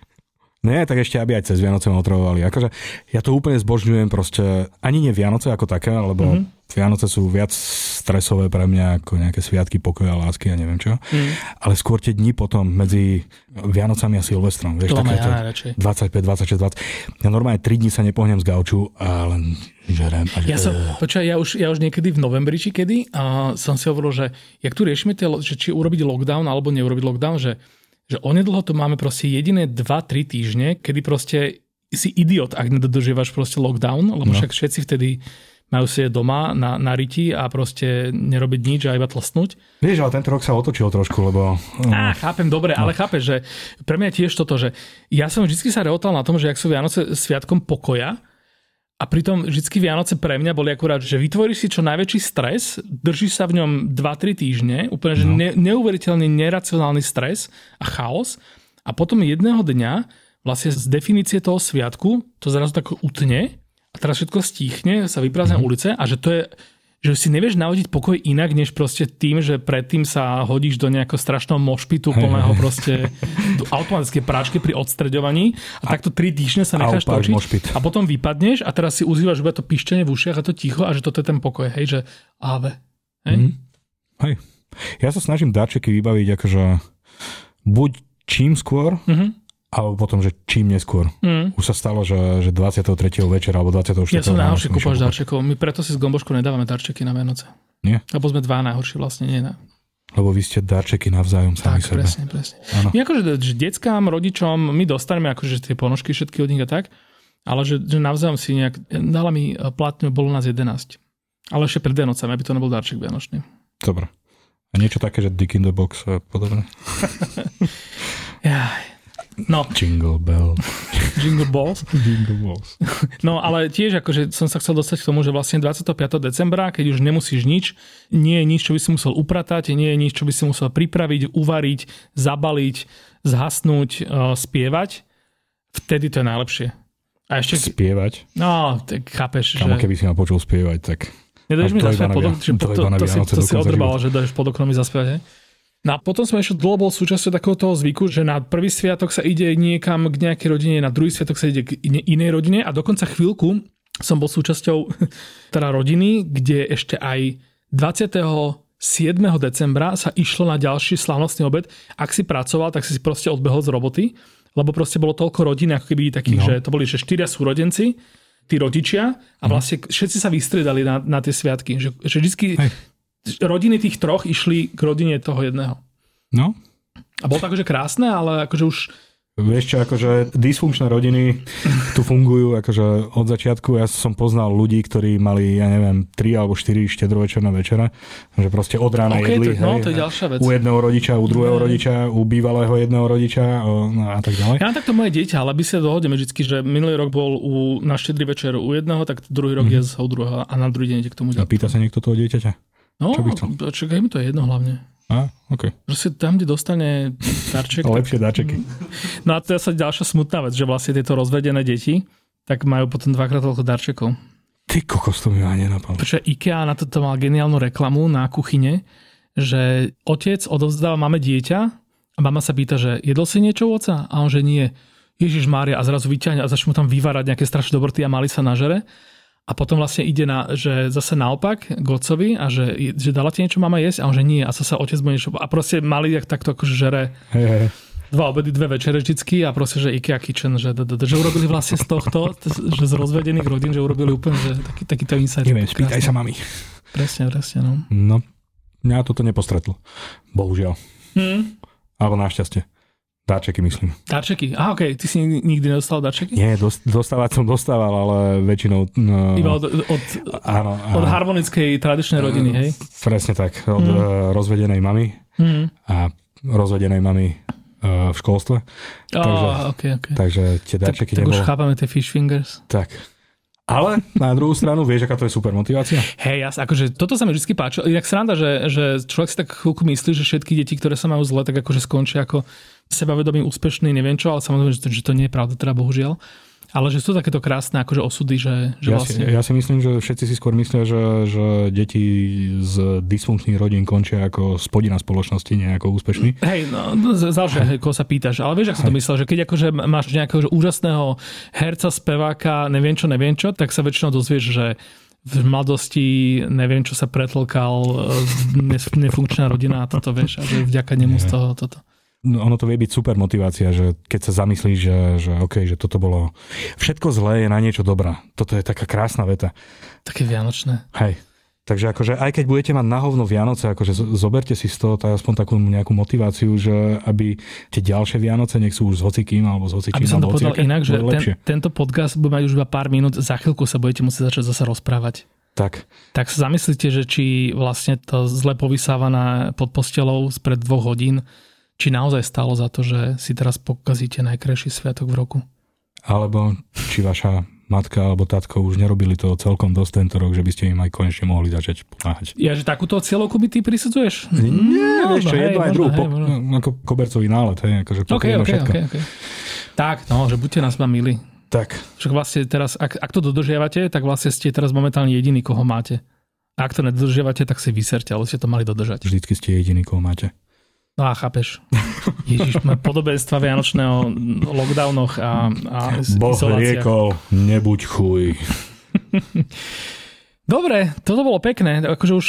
Nie, tak ešte, aby aj cez Vianoce ma otravovali. Akože ja to úplne zbožňujem proste, ani nie Vianoce ako také, lebo mm-hmm. Vianoce sú viac stresové pre mňa ako nejaké sviatky pokoja, lásky a neviem čo. Mm. Ale skôr tie dni potom medzi Vianocami a Silvestrom. Vieš, to také, ja 25, 26, 20. Ja normálne 3 dní sa nepohnem z gauču a len žerem. A ja, som, počúaj, ja, už, ja už niekedy v novembri, či kedy, a som si hovoril, že jak tu riešime, tie, že či urobiť lockdown alebo neurobiť lockdown, že že onedlho to máme proste jediné 2-3 týždne, kedy proste si idiot, ak nedodržiavaš proste lockdown, lebo no. však všetci vtedy majú si doma na, na riti a proste nerobiť nič a iba tlstnúť. Vieš, ale tento rok sa otočil trošku, lebo... Á, chápem, dobre, no. ale chápeš, že pre mňa tiež toto, že ja som vždy sa reotal na tom, že ak sú Vianoce sviatkom pokoja, a pritom vždy Vianoce pre mňa boli akurát, že vytvoríš si čo najväčší stres, držíš sa v ňom 2-3 týždne, úplne že no. ne, neuveriteľný, neracionálny stres a chaos a potom jedného dňa vlastne z definície toho sviatku to zrazu tak utne a teraz všetko stíchne, sa vyprázdnia mm. ulice a že to je že si nevieš nahodiť pokoj inak, než proste tým, že predtým sa hodíš do nejakého strašného mošpitu plného proste automatické práčky pri odstreďovaní a, a takto 3 týždne sa necháš točiť mošpit. a potom vypadneš a teraz si uzývaš iba to pištenie v ušiach a to ticho a že toto je ten pokoj, hej, že áve. Hej? Mm. hej. Ja sa snažím darčeky vybaviť akože buď čím skôr, mm-hmm alebo potom, že čím neskôr. Mm. Už sa stalo, že, že 23. večera alebo 24. Ja som najhoršie kúpaš darčekov. My preto si s Gomboškou nedávame darčeky na Vianoce. Nie? Lebo sme dva najhorší vlastne, nie na. Lebo vy ste darčeky navzájom sami tak, sebe. presne, presne. Ano. My akože že deckám, rodičom, my dostaneme akože tie ponožky všetky od nich a tak, ale že, že navzájom si nejak, dala mi e, platňu, bolo nás 11. Ale ešte pred Vianocami, aby to nebol darček Vianočný. Dobre. A niečo také, že Dick in the Box a podobne? No. Jingle bell. Jingle balls. Jingle balls. No ale tiež akože som sa chcel dostať k tomu, že vlastne 25. decembra, keď už nemusíš nič, nie je nič, čo by si musel upratať, nie je nič, čo by si musel pripraviť, uvariť, zabaliť, zhasnúť, uh, spievať, vtedy to je najlepšie. A ešte... Spievať? No, tak chápeš, Kamo, že... keby si ma počul spievať, tak... Nedáš mi zaspievať pod oknom, to, to, to, si, to si odrbal, že dáš pod oknom mi zaspievať? No a potom som ešte dlho bol súčasťou takého toho zvyku, že na prvý sviatok sa ide niekam k nejakej rodine, na druhý sviatok sa ide k inej rodine a dokonca chvíľku som bol súčasťou teda rodiny, kde ešte aj 27. decembra sa išlo na ďalší slavnostný obed. Ak si pracoval, tak si si proste odbehol z roboty, lebo proste bolo toľko rodín, ako keby takých, no. že to boli že štyria súrodenci, tí rodičia a mhm. vlastne všetci sa vystriedali na, na tie sviatky. Že, že vždy rodiny tých troch išli k rodine toho jedného. No. A bolo to akože krásne, ale akože už Vieš čo, akože dysfunkčné rodiny tu fungujú akože od začiatku. Ja som poznal ľudí, ktorí mali, ja neviem, 3 alebo 4 štedrovečerné večera, že proste od rána okay, jedli. To, no, hej, to je ďalšia vec. U jedného rodiča, u druhého ne. rodiča, u bývalého jedného rodiča no a tak ďalej. Ja mám takto moje dieťa, ale by sa dohodneme vždy, že minulý rok bol u, na štedrý večer u jedného, tak druhý rok mm-hmm. je u druhého a na druhý deň ide k tomu. A pýta sa niekto toho dieťaťa? No, čo by chcel? čakaj mi to je jedno hlavne. A, OK. Proste tam, kde dostane darček. Lepšie darčeky. No a to je sa ďalšia smutná vec, že vlastne tieto rozvedené deti, tak majú potom dvakrát toľko darčekov. Ty kokos, to mi ani nenapadlo. Prečo IKEA na toto mal geniálnu reklamu na kuchyne, že otec odovzdáva máme dieťa a mama sa pýta, že jedol si niečo oca? A on, že nie. Ježiš Mária a zrazu vyťahne a začne mu tam vyvárať nejaké strašné dobroty a mali sa nažere a potom vlastne ide na, že zase naopak k otcovi a že, že dala ti niečo mama jesť a on že nie a zase otec bude niečo a proste mali tak, takto akože žere hey, hey. dva obedy, dve večere vždycky a proste, že IKEA Kitchen, že, že urobili vlastne z tohto, že z rozvedených rodín, že urobili úplne že taký, takýto insight. Neviem, spýtaj sa mami. Presne, presne, no. No, mňa toto nepostretlo. Bohužiaľ. Hmm. Alebo našťastie. Darčeky myslím. Darčeky? Á, ok. Ty si nikdy nedostal darčeky? Nie, dostávať som dostával, ale väčšinou... No, Iba od, od, áno, od harmonickej tradičnej rodiny, hej? Presne tak. Od mm. rozvedenej mamy mm. a rozvedenej mamy uh, v školstve. Oh, takže, okay, okay. takže tie darčeky tak, tak už chápame tie fish fingers. Tak. Ale na druhú stranu, vieš, aká to je super motivácia? Hej, jas, akože toto sa mi vždy páčilo. Inak sranda, že, že človek si tak chvíľku myslí, že všetky deti, ktoré sa majú zle, tak akože skončia ako sebavedomý, úspešný, neviem čo, ale samozrejme, že to, že to nie je pravda, teda bohužiaľ. Ale že sú takéto krásne akože osudy, že, že ja, vlastne... si, ja si myslím, že všetci si skôr myslia, že, že deti z dysfunkčných rodín končia ako spodina spoločnosti, nie ako úspešní. Hej, no, záleží, koho sa pýtaš. Ale vieš, ako som to myslel, že keď akože máš nejakého že úžasného herca, speváka, neviem čo, neviem čo, tak sa väčšinou dozvieš, že v mladosti, neviem čo sa pretlkal, nefunkčná rodina a toto vieš, a že vďaka nemu z toho toto. No, ono to vie byť super motivácia, že keď sa zamyslíš, že, že OK, že toto bolo... Všetko zlé je na niečo dobrá. Toto je taká krásna veta. Také vianočné. Hej. Takže akože aj keď budete mať na hovno Vianoce, akože zoberte si z toho tak aspoň takú nejakú motiváciu, že aby tie ďalšie Vianoce, nech sú už s hocikým alebo s hocičím. Aby som to povedal inak, že ten, tento podcast bude mať už iba pár minút, za chvíľku sa budete musieť začať zase rozprávať. Tak. Tak sa zamyslite, že či vlastne to zle povysávané pod postelou spred dvoch hodín či naozaj stalo za to, že si teraz pokazíte najkrajší sviatok v roku. Alebo či vaša matka alebo tatko už nerobili to celkom dosť tento rok, že by ste im aj konečne mohli začať pomáhať. Ja, že takúto cieľovku by ty prisudzuješ? Nie, no, vieš čo, jedno aj druhú, po, ako kobercový nálet, hej, akože okay, okay, všetko. Okay, okay. Tak, no, že buďte nás vám milí. Tak. Však vlastne teraz, ak, ak to dodržiavate, tak vlastne ste teraz momentálne jediný, koho máte. A ak to nedodržiavate, tak si vyserte, ale ste to mali dodržať. Vždycky ste jediný, koho máte. No a chápeš. Ježiš, podobenstva Vianočného lockdownoch a, a Boh riekol, nebuď chuj. Dobre, toto bolo pekné. Akože už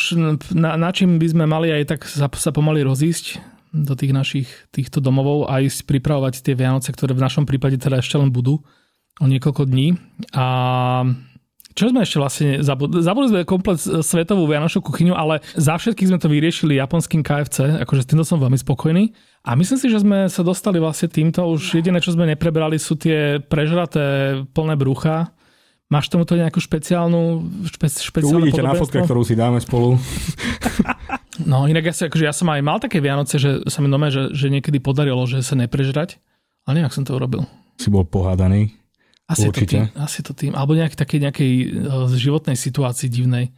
na, na čím by sme mali aj tak sa, sa pomaly rozísť do tých našich týchto domovov a ísť pripravovať tie Vianoce, ktoré v našom prípade teda ešte len budú o niekoľko dní. A čo sme ešte vlastne zabudli? Zabudli sme komplet svetovú vianočnú kuchyňu, ale za všetkých sme to vyriešili japonským KFC, akože s týmto som veľmi spokojný. A myslím si, že sme sa dostali vlastne týmto, už jediné, čo sme neprebrali, sú tie prežraté plné brucha. Máš tomuto nejakú špeciálnu špe, špeciálnu Uvidíte na fotke, ktorú si dáme spolu. no inak ja, si, akože ja som aj mal také Vianoce, že sa mi doma, že, že niekedy podarilo, že sa neprežrať, ale nejak som to urobil. Si bol pohádaný? Asi Určite. to tým, asi to tým. Alebo nejak také nejakej uh, životnej situácii divnej.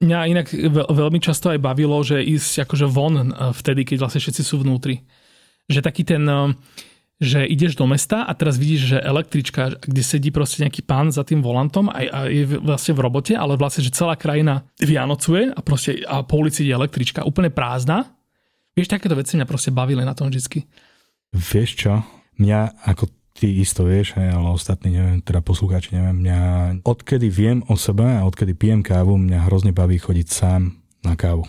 Mňa inak veľmi často aj bavilo, že ísť akože von uh, vtedy, keď vlastne všetci sú vnútri. Že taký ten, uh, že ideš do mesta a teraz vidíš, že električka, kde sedí proste nejaký pán za tým volantom a, a je vlastne v robote, ale vlastne, že celá krajina vianocuje a proste a po ulici je električka úplne prázdna. Vieš, takéto veci mňa proste bavili na tom vždy. Vieš čo? Mňa ako ty isto vieš, hej, ale ostatní, neviem, teda poslucháči, neviem, mňa, odkedy viem o sebe a odkedy pijem kávu, mňa hrozne baví chodiť sám na kávu.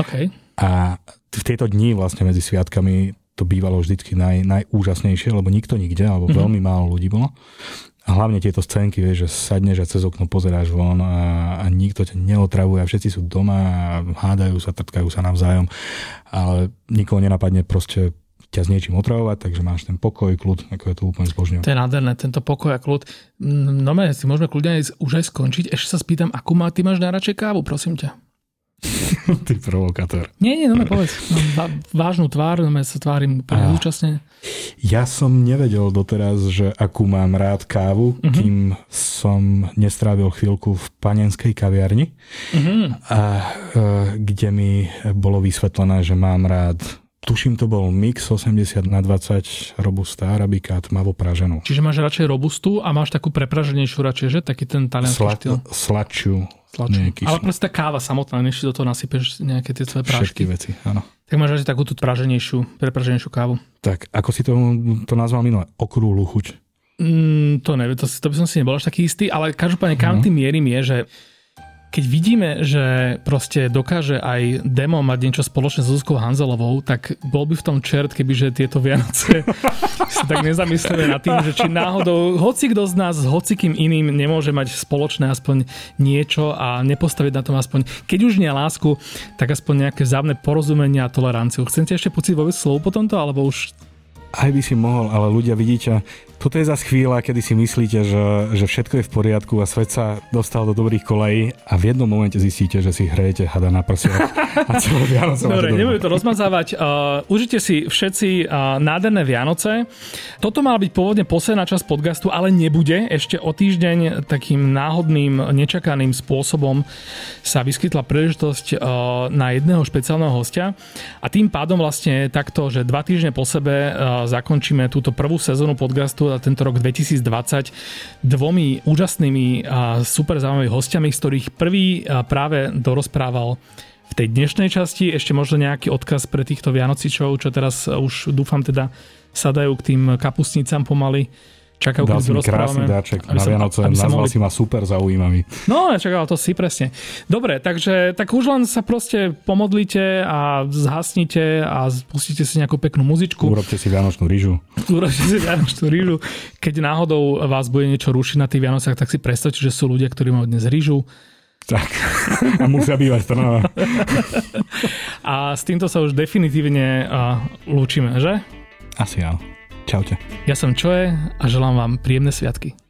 Okay. A v tieto dni vlastne medzi sviatkami to bývalo vždycky naj, najúžasnejšie, lebo nikto nikde, alebo mm-hmm. veľmi málo ľudí bolo. A hlavne tieto scénky, vieš, že sadneš a cez okno pozeráš von a, a nikto ťa neotravuje a všetci sú doma a hádajú sa, trtkajú sa navzájom, ale nikoho nenapadne proste ťa s niečím otravovať, takže máš ten pokoj, kľud, ako je to úplne zbožňujem. To je nádherné, tento pokoj a kľud. No si môžeme kľudne už aj skončiť. Ešte sa spýtam, akú má, ty máš najradšej kávu, prosím ťa. Ty provokátor. Nie, nie, no me povedz. Mám vážnu tvár, no sa tvárim úplne účastne. Ja som nevedel doteraz, že akú mám rád kávu, uh-huh. kým som nestrávil chvíľku v panenskej kaviarni, uh-huh. a, e, kde mi bolo vysvetlené, že mám rád tuším to bol mix 80 na 20 robusta arabika tmavo praženú. Čiže máš radšej robustu a máš takú prepraženejšiu radšej, že? Taký ten talianský Sla- štýl. Sladšiu. Sladšiu. Ale proste tá káva samotná, než si do toho nasypeš nejaké tie svoje prášky. Všetky veci, áno. Tak máš radšej takú tú praženejšiu, prepraženejšiu kávu. Tak, ako si to, to nazval minule? Okrúhlu chuť. Mm, to neviem, to, to by som si nebol až taký istý, ale každopádne kam uh-huh. tým mierim je, že keď vidíme, že proste dokáže aj demo mať niečo spoločné s Zuzkou Hanzelovou, tak bol by v tom čert, kebyže tieto Vianoce sa tak nezamysleli nad tým, že či náhodou hoci kto z nás s hocikým iným nemôže mať spoločné aspoň niečo a nepostaviť na tom aspoň, keď už nie lásku, tak aspoň nejaké vzájomné porozumenie a toleranciu. Chcete ešte pocit vôbec slov po tomto, alebo už aj by si mohol, ale ľudia vidíte, toto je zase chvíľa, kedy si myslíte, že, že všetko je v poriadku a svet sa dostal do dobrých kolejí a v jednom momente zistíte, že si hrejete hada na prsiach a celé Vianoce Dobre, nebudem to rozmazávať. Uh, užite si všetci uh, nádherné Vianoce. Toto mala byť pôvodne posledná časť podcastu, ale nebude. Ešte o týždeň takým náhodným, nečakaným spôsobom sa vyskytla príležitosť uh, na jedného špeciálneho hostia a tým pádom vlastne takto, že dva týždne po sebe uh, zakončíme túto prvú sezónu podcastu tento rok 2020 dvomi úžasnými a super zaujímavými hostiami, z ktorých prvý práve dorozprával v tej dnešnej časti. Ešte možno nejaký odkaz pre týchto Vianocičov, čo teraz už dúfam teda sadajú k tým kapustnicám pomaly Čakal, Dal si krásny dáček na Vianoce, nazval mohli... si ma super zaujímavý. No, čakal to si presne. Dobre, takže tak už len sa proste pomodlite a zhasnite a pustíte si nejakú peknú muzičku. Urobte si Vianočnú rýžu. Urobte si Vianočnú rýžu. Keď náhodou vás bude niečo rušiť na tých Vianociach, tak si predstavte, že sú ľudia, ktorí majú dnes rýžu. Tak, a musia bývať Trnava. a s týmto sa už definitívne uh, lúčime, že? Asi áno. Čaute. Ja som Čoje a želám vám príjemné sviatky.